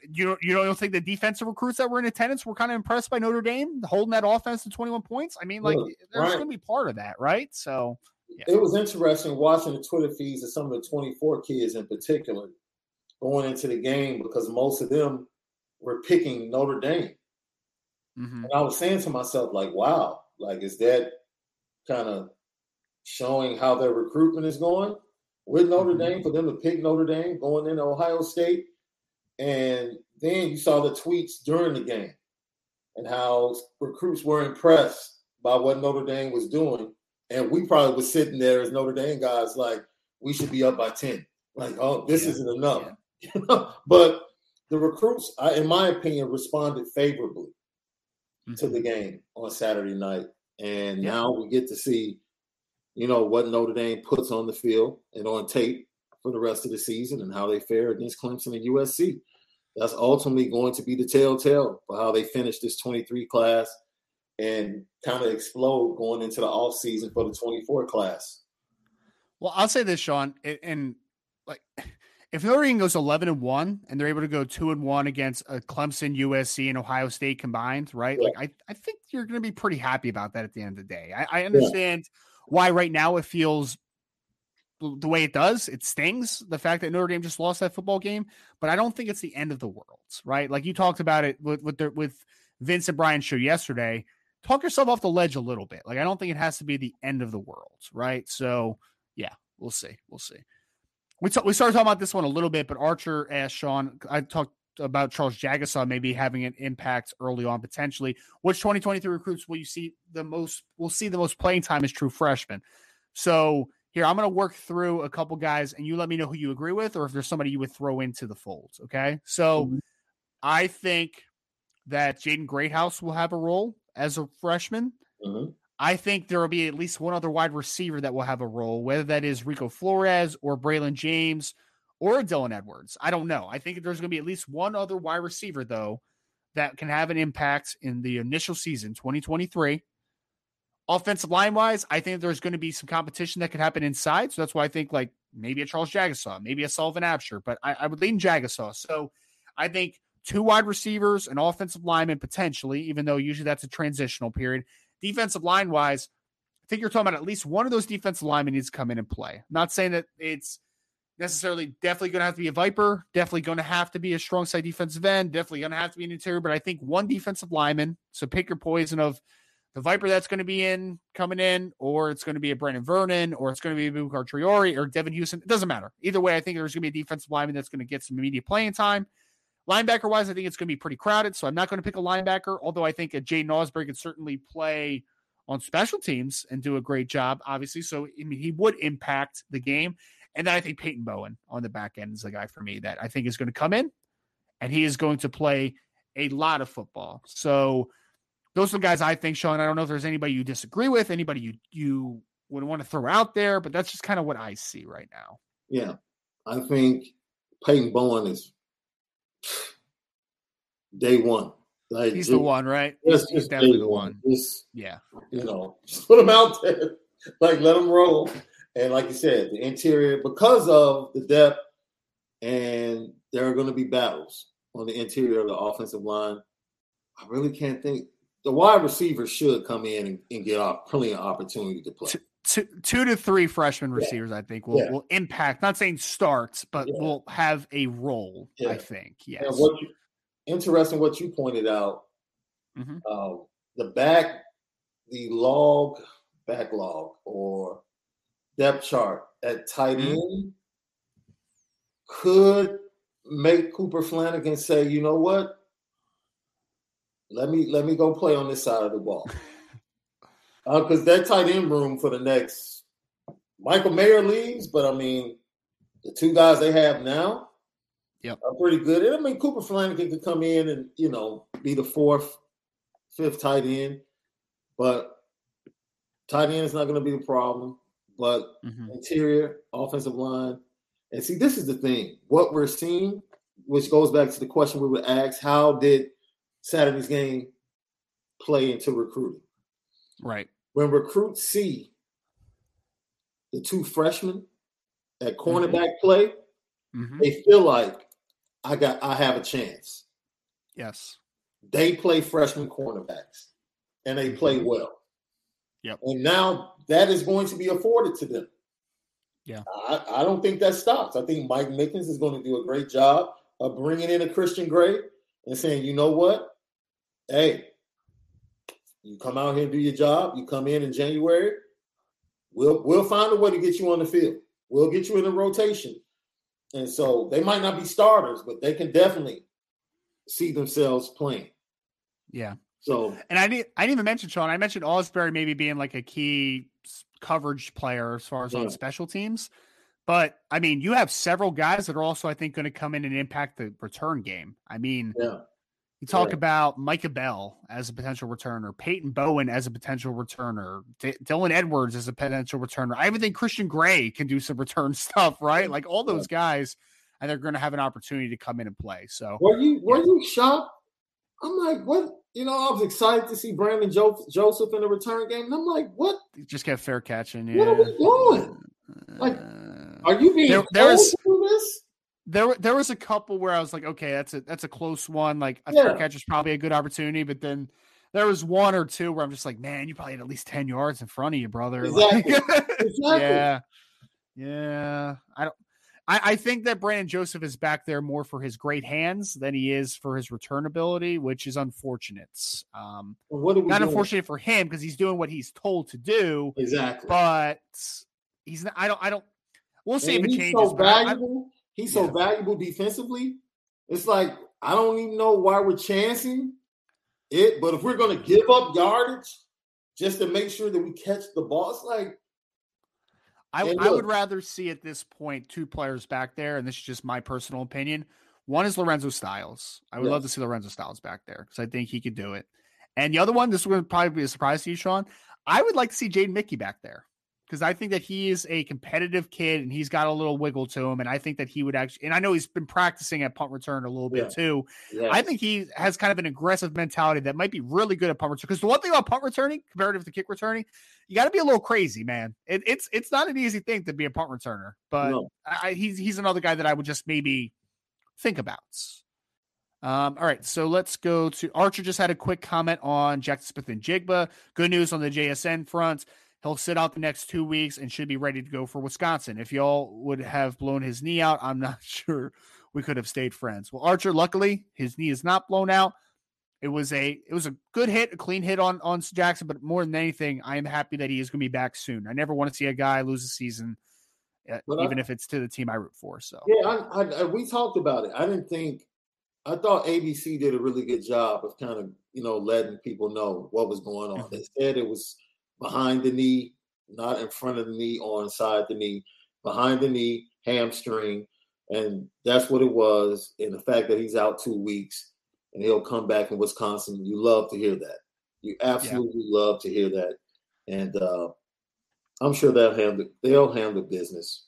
you don't you don't think the defensive recruits that were in attendance were kind of impressed by Notre Dame holding that offense to 21 points? I mean, like Look, there's right. going to be part of that, right? So yeah. it was interesting watching the Twitter feeds of some of the 24 kids in particular going into the game because most of them were picking Notre Dame. Mm-hmm. And I was saying to myself, like, wow, like is that kind of showing how their recruitment is going? With Notre mm-hmm. Dame for them to pick Notre Dame going into Ohio State. And then you saw the tweets during the game and how recruits were impressed by what Notre Dame was doing. And we probably was sitting there as Notre Dame guys like, we should be up by 10. Like, oh, this yeah. isn't enough. Yeah. (laughs) but the recruits, I, in my opinion, responded favorably mm-hmm. to the game on Saturday night. And yeah. now we get to see you know, what Notre Dame puts on the field and on tape for the rest of the season and how they fare against Clemson and USC. That's ultimately going to be the telltale for how they finish this 23 class and kind of explode going into the off season for the 24 class. Well, I'll say this, Sean, and like (laughs) if Notre Dame goes 11 and 1 and they're able to go 2 and 1 against a Clemson, USC, and Ohio State combined, right? Yeah. Like I, I think you're going to be pretty happy about that at the end of the day. I, I understand yeah why right now it feels the way it does. It stings the fact that Notre Dame just lost that football game, but I don't think it's the end of the world, right? Like you talked about it with with, the, with Vince and Brian show yesterday. Talk yourself off the ledge a little bit. Like I don't think it has to be the end of the world, right? So yeah, we'll see, we'll see. We t- we started talking about this one a little bit, but Archer asked Sean. I talked about Charles Jagusah maybe having an impact early on potentially. Which 2023 recruits will you see the most? We'll see the most playing time as true freshmen. So here I'm going to work through a couple guys, and you let me know who you agree with, or if there's somebody you would throw into the fold. Okay, so mm-hmm. I think that Jaden Greathouse will have a role as a freshman. Mm-hmm. I think there will be at least one other wide receiver that will have a role, whether that is Rico Flores or Braylon James or Dylan Edwards. I don't know. I think there's going to be at least one other wide receiver, though, that can have an impact in the initial season, 2023. Offensive line wise, I think there's going to be some competition that could happen inside. So that's why I think like maybe a Charles Jagusah, maybe a Sullivan Absher, but I, I would lean Jagusah. So I think two wide receivers, an offensive lineman potentially, even though usually that's a transitional period. Defensive line wise, I think you're talking about at least one of those defensive linemen needs to come in and play. I'm not saying that it's necessarily definitely going to have to be a Viper, definitely going to have to be a strong side defensive end, definitely going to have to be an interior, but I think one defensive lineman. So pick your poison of the Viper that's going to be in coming in, or it's going to be a Brenan Vernon, or it's going to be a Boubacar Traore or Devan Houstan. It doesn't matter. Either way, I think there's going to be a defensive lineman that's going to get some immediate playing time. Linebacker wise, I think it's going to be pretty crowded. So I'm not going to pick a linebacker, although I think a Jay Ausberry could certainly play on special teams and do a great job, obviously. So I mean, he would impact the game. And then I think Peyton Bowen on the back end is the guy for me that I think is going to come in and he is going to play a lot of football. So those are the guys I think, Sean. I don't know if there's anybody you disagree with, anybody you you would want to throw out there, but that's just kind of what I see right now. Yeah. I think Peyton Bowen is day one. Like, he's the one, right? He's, he's definitely the one. one. Just, yeah. You know, just (laughs) put him out there. like let him roll. And like you said, the interior, because of the depth, and there are going to be battles on the interior of the offensive line. I really can't think. The wide receivers should come in and, and get plenty of opportunity to play. Two, two to three freshman receivers, yeah. I think, will, yeah. will impact. Not saying starts, but yeah. will have a role. I think. Yes. And what you, interesting what you pointed out. Mm-hmm. Uh, the back, the log backlog, or depth chart at tight mm-hmm. end could make Cooper Flanagan say, you know what? Let me let me go play on this side of the ball. Because (laughs) uh, that tight end room for the next Michael Mayer leaves, but I mean the two guys they have now, Yep. are pretty good. And I mean, Cooper Flanagan could come in and you know be the fourth, fifth tight end, but tight end is not going to be the problem. But Mhm. interior offensive line, and see, this is the thing. What we're seeing, which goes back to the question we would ask: How did Saturday's game play into recruiting? Right. When recruits see the two freshmen at cornerback play, Mhm. they feel like I got I have a chance. Yes. They play freshman cornerbacks and they play Mhm. well. Yep. And now that is going to be afforded to them. Yeah. I, I don't think that stops. I think Mike Mickens is going to do a great job of bringing in a Christian Gray and saying, you know what? Hey, you come out here and do your job. You come in in January. We'll we'll find a way to get you on the field. We'll get you in a rotation. And so they might not be starters, but they can definitely see themselves playing. Yeah. So And I didn't I didn't even mention Sean. I mentioned Ausberry maybe being like a key coverage player as far as Yeah. on special teams. But I mean, you have several guys that are also, I think, going to come in and impact the return game. I mean, yeah, you talk Yeah. about Micah Bell as a potential returner, Peyton Bowen as a potential returner, D- Dylan Edwards as a potential returner. I even think Christian Gray can do some return (laughs) stuff, right? Like all those guys, and they're going to have an opportunity to come in and play. So were you were you shocked? I'm like, what? You know, I was excited to see Brandon jo- Joseph in the return game, and I'm like, what? just get fair catching. Yeah. What are we doing? Like, Are you being There- there's- to this? there there was a couple where I was like, okay, that's a that's a close one. Like a Yeah. fair catch is probably a good opportunity, but then there was one or two where I'm just like, man, you probably had at least ten yards in front of you, brother. (laughs) Like- Exactly. Exactly. (laughs) yeah, yeah. I don't. I, I think that Brandon Joseph is back there more for his great hands than he is for his return ability, which is unfortunate. Um, Well, what are we not doing? unfortunate for him because he's doing what he's told to do, Exactly. but he's not. I don't. I don't. We'll see And if it he's changes. so but I- I- valuable. he's so valuable defensively. It's like I don't even know why we're chancing it, but if we're going to give up yardage just to make sure that we catch the ball, it's like I, I would rather see at this point two players back there, and this is just my personal opinion. One is Lorenzo Styles. I would love to see Lorenzo Styles back there because I think he could do it. And the other one, this would probably be a surprise to you, Sean. I would like to see Jaden Mickey back there because I think that he is a competitive kid and he's got a little wiggle to him. And I think that he would actually, and I know he's been practicing at punt return a little bit Yeah. too. yeah. I think he has kind of an aggressive mentality that might be really good at punt return. Because the one thing about punt returning, comparative to kick returning, you got to be a little crazy, man. It, it's it's not an easy thing to be a punt returner, but No. I, he's he's another guy that I would just maybe think about. Um, all right, so let's go to Archer. Just had a quick comment on Jaxon Smith-Njigba. Good news on the JSN front. He'll sit out the next two weeks and should be ready to go for Wisconsin. If y'all would have blown his knee out, I'm (laughs) not sure we could have stayed friends. Well, Archer, luckily, his knee is not blown out. It was a it was a good hit, a clean hit on on Jackson, but more than anything, I am happy that he is going to be back soon. I never want to see a guy lose a season, uh, But I- even if it's to the team I root for. So Yeah, I, I, I, we talked about it. I didn't think. I thought ABC did a really good job of kind of you know letting people know what was going on. They said it was behind the knee, not in front of the knee or inside the knee, behind the knee, hamstring, and that's what it was. And the fact that he's out two weeks and he'll come back in Wisconsin, you love to hear that. You absolutely love to hear that, and uh, I'm sure they'll handle they'll handle business.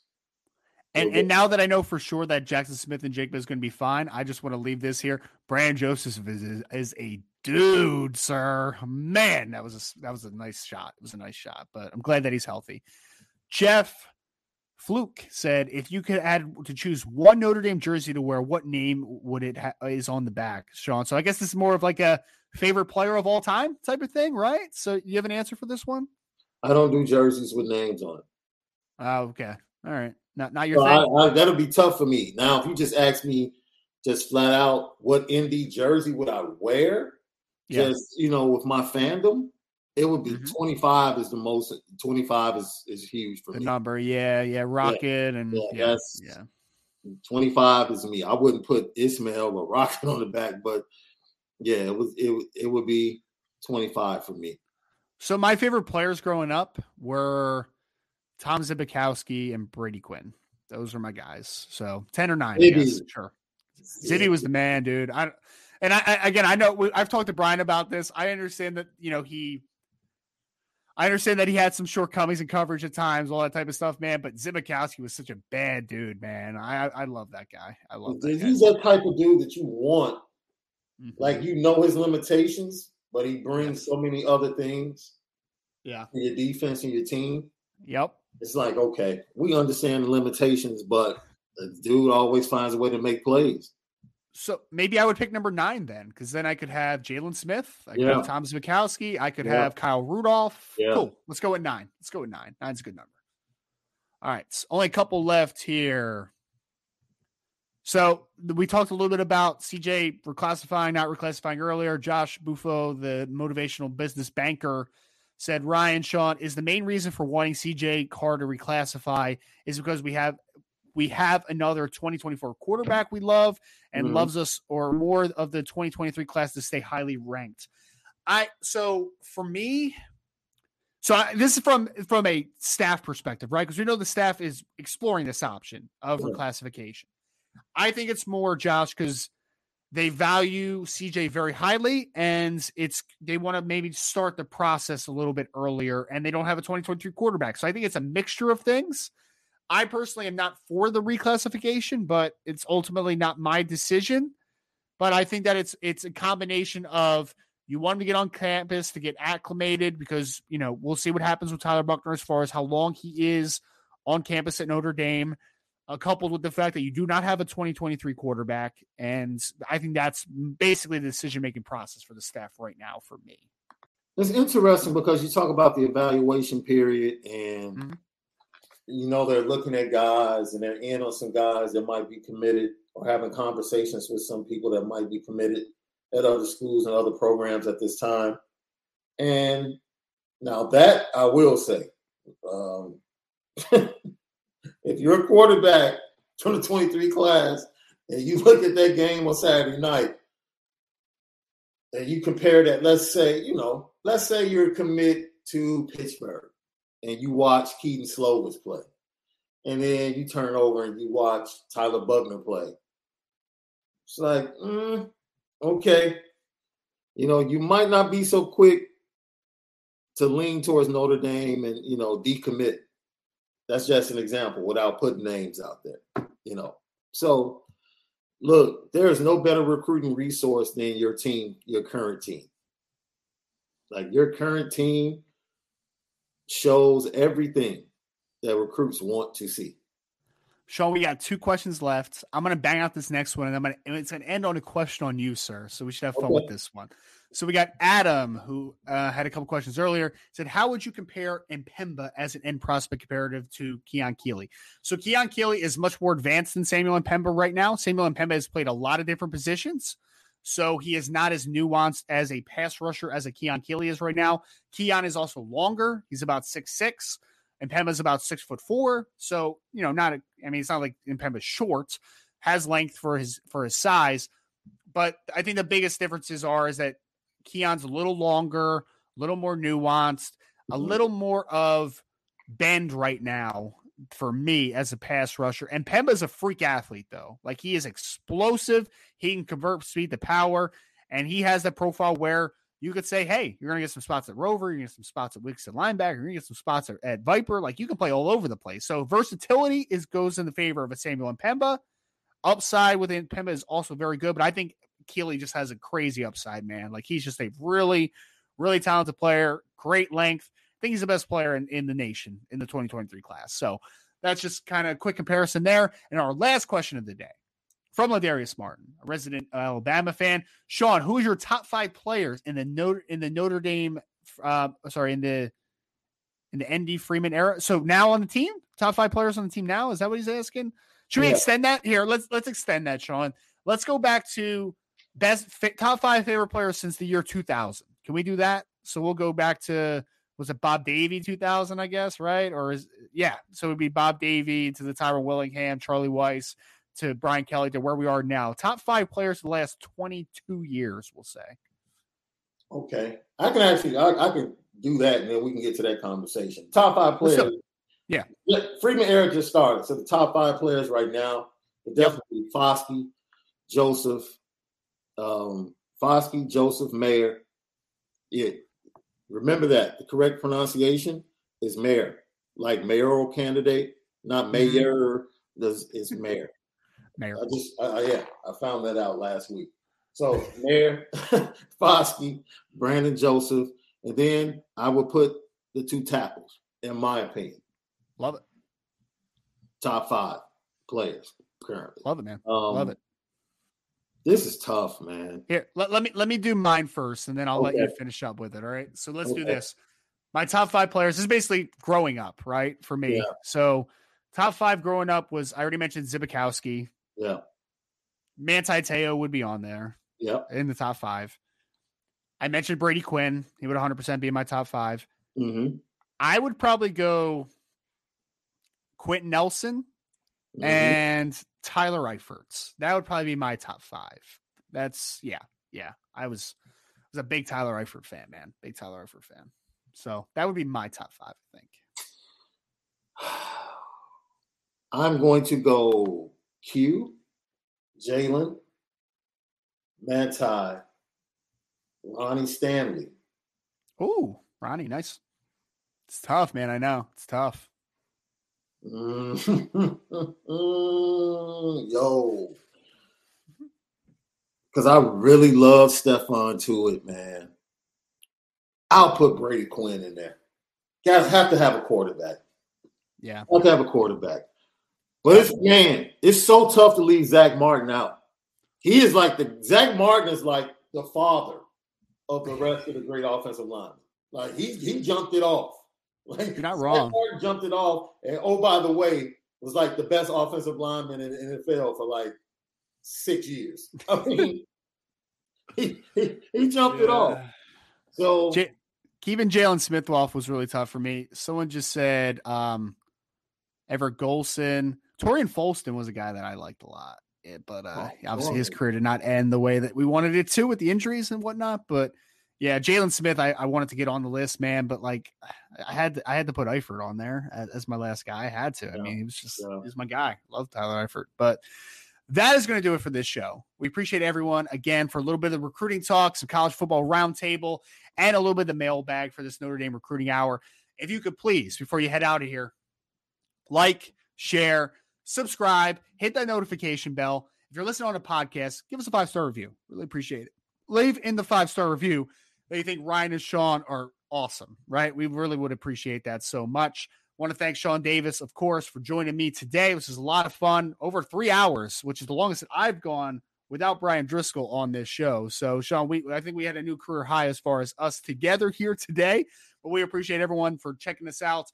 And and now that I know for sure that Jaxon Smith-Njigba is going to be fine, I just want to leave this here. Brandon Joseph is, is a dude, sir. Man, that was a that was a nice shot. It was a nice shot, but I'm glad that he's healthy. Jeff Fluke said, "If you could add to choose one Notre Dame jersey to wear, what name would it ha- is on the back, Sean?" So I guess this is more of like a favorite player of all time type of thing, right? So you have an answer for this one? I don't do jerseys with names on it. Oh, okay, all right, not not your So thing. I, I, that'll be tough for me. Now, if you just ask me, just flat out, what ND jersey would I wear? Yeah. Just you know, with my fandom, it would be Mhm. 25 is the most. 25 is is huge for the me. number, yeah, yeah, Rocket and Yeah, yeah, that's- yeah. 25 is me. I wouldn't put Ismail or Rocket (laughs) on the back, but yeah, it was it would- it would be 25 for me. So my favorite players growing up were Tom Zbikowski and Brady Quinn. Those are my guys. So ten or nine, I Maybe. guess. Sure. Zibby was the man, dude. I and I, I again, I know I've talked to Brian about this. I understand that you know he. I understand that he had some shortcomings in coverage at times, all that type of stuff, man. But Zbikowski was such a bad dude, man. I I love that guy. I love that. He's that type of dude that you want. Mm-hmm. Like you know his limitations, but he brings so many other things. Yeah. your defense and your team. Yep. It's like, okay, we understand the limitations, but the dude always finds a way to make plays. So maybe I would pick number nine then, because then I could have Jaylon Smith, I could yeah. have Thomas Zbikowski, I could yeah. have Kyle Rudolph. Yeah. Cool. Let's go with nine. Let's go with nine. Nine's a good number. All right. So only a couple left here. So we talked a little bit about CJ reclassifying, not reclassifying earlier. Josh Buffo, the motivational business banker, said Ryan Sean is the main reason for wanting CJ Carr to reclassify is because we have we have another 2024 quarterback we love and mm-hmm. loves us, or more of the 2023 class to stay highly ranked. I so for me, so I, this is from from a staff perspective, right? Because we know the staff is exploring this option of yeah. reclassification. I think it's more Josh because they value CJ very highly, and it's they want to maybe start the process a little bit earlier, and they don't have a 2023 quarterback. So I think it's a mixture of things. I personally am not for the reclassification, but it's ultimately not my decision. But I think that it's it's a combination of you want him to get on campus to get acclimated because you know we'll see what happens with Tyler Buchner as far as how long he is on campus at Notre Dame, uh, coupled with the fact that you do not have a 2023 quarterback, and I think that's basically the decision making process for the staff right now for me. It's interesting because you talk about the evaluation period and. Mm-hmm you know they're looking at guys and they're in on some guys that might be committed or having conversations with some people that might be committed at other schools and other programs at this time. And now that I will say, um, (laughs) if you're a quarterback, (laughs) 2023 class, and you look at that game on Saturday night, and you compare that, let's say, you know, let's say you're commit to Pittsburgh and you watch Kedon Slovis play, and then you turn over and you watch Tyler Buchner play. It's like, mm, okay, you know, you might not be so quick to lean towards Notre Dame and you know decommit. That's just an example without putting names out there, you know. So, look, there is no better recruiting resource than your team, your current team. Like your current team shows everything that recruits want to see. Sean, we got two questions left. I'm going to bang out this next one, and I'm going to, it's to end on a question on you, sir. So we should have fun okay. with this one. So we got Adam, who uh, had a couple questions earlier. Said, "How would you compare M'Pemba as an end prospect comparative to Keon Keeley?" So Keon Keeley is much more advanced than Samuel M'Pemba right now. Samuel M'Pemba has played a lot of different positions. So he is not as nuanced as a pass rusher as a Keon Keeley is right now. Keon is also longer. He's about six six, and Pemba's about six foot four. So you know, not a, I mean, it's not like Pemba's short, has length for his for his size, but I think the biggest differences are is that Keon's a little longer, a little more nuanced, a mm-hmm. little more of bend right now for me as a pass rusher. And Pemba's a freak athlete, though. Like he is explosive. He can convert speed to power, and he has that profile where you could say, "Hey, you're going to get some spots at Rover. You're going to get some spots at Wixon linebacker. You're going to get some spots at, at, Viper. Like you can play all over the place." So versatility is goes in the favor of a Samuel M'Pemba. Upside within Pemba is also very good, but I think Keeley just has a crazy upside, man. Like he's just a really, really talented player. Great length think he's the best player in, in the nation in the 2023 class. So that's just kind of a quick comparison there. And our last question of the day from Ladarius Martin, a resident Alabama fan. Sean, who is your top five players in the Notre in the Notre Dame? Uh, sorry, in the in the ND Freeman era. So now on the team, top five players on the team now. Is that what he's asking? Should we yeah. extend that here? Let's let's extend that, Sean. Let's go back to best top five favorite players since the year 2000. Can we do that? So we'll go back to was it Bob Davie 2000, I guess, right? Or is yeah, so it would be Bob Davie to the Tyrone Willingham, Charlie Weis to Brian Kelly to where we are now. Top five players the last 22 years, we'll say. Okay, I can actually I, I can do that, and then we can get to that conversation. Top five players. So, yeah, Freeman era just started, so the top five players right now definitely yep. Foskey, Joseph, um, Foskey, Joseph, Mayer. Yeah, remember that the correct pronunciation is mayor, like mayoral candidate, not mm-hmm. mayor. Does is (laughs) mayor. Mayor. I just, I, yeah, I found that out last week. So Mayor, (laughs) Foskey, Brandon Joseph, and then I would put the two tackles, in my opinion. Love it. Top five players currently. Love it, man. Um, Love it. This is tough, man. Here, let, let me let me do mine first, and then I'll okay. let you finish up with it. All right. So let's okay. do this. My top five players this is basically growing up, right? For me. Yeah. So top five growing up was I already mentioned Zbikowski. Yeah. Manti Te'o would be on there. Yeah. In the top five. I mentioned Brady Quinn. He would 100% be in my top 5 mm-hmm. I would probably go Quenton Nelson mm-hmm. and Tyler Eifert's. That would probably be my top five. That's yeah, yeah. I was was a big Tyler Eifert fan, man. Big Tyler Eifert fan. So that would be my top five, I think. (sighs) I'm going to go Q, Jaylon, Manti, Ronnie Stanley. Oh, Ronnie, nice. It's tough, man. I know it's tough. Mm-hmm. (laughs) Yo, because I really love Stephon Tuitt, man. I'll put Brady Quinn in there. Guys have to have a quarterback. Yeah, have to have a quarterback. But it's man, it's so tough to leave Zach Martin out. He is like the Zach Martin is like the father of the rest of the great offensive line. Like he he jumped it off. Like you're not wrong. Martin jumped it off, and oh by the way, was like the best offensive lineman in the NFL for like six years. (laughs) I mean, he, he, he jumped yeah. it off. So J- keeping Jaylon Smith off was really tough for me. Someone just said um Everett Golson. Tarean Folston was a guy that I liked a lot. Eh, but uh, oh, obviously his career did not end the way that we wanted it to with the injuries and whatnot. But yeah, Jaylon Smith, I, I, wanted to get on the list, man, but like I had to, I had to put Eifert on there as, as my last guy. I had to. Yeah. I mean, he was just yeah. he was my guy. Love Tyler Eifert. But that is going to do it for this show. We appreciate everyone again for a little bit of recruiting talk, some college football roundtable, and a little bit of the mailbag for this Notre Dame recruiting hour. If you could please, before you head out of here, like, share, subscribe, hit that notification bell. If you're listening on a podcast, give us a five star review. Really appreciate it. Leave in the five star review you think Ryan and Sean are awesome, right? We really would appreciate that so much. Want to thank Sean Davis, of course, for joining me today. This is a lot of fun, over three hours, which is the longest that I've gone without Brian Driscoll on this show. So, Sean, we I think we had a new career high as far as us together here today. But we appreciate everyone for checking us out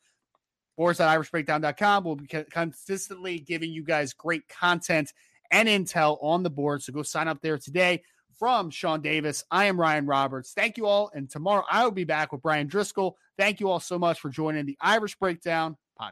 boards.irishbreakdown.com. We'll be consistently giving you guys great content and intel on the board. So go sign up there today. From Sean Davis, I am Ryan Roberts. Thank you all. And tomorrow I will be back with Brian Driscoll. Thank you all so much for joining the Irish Breakdown podcast.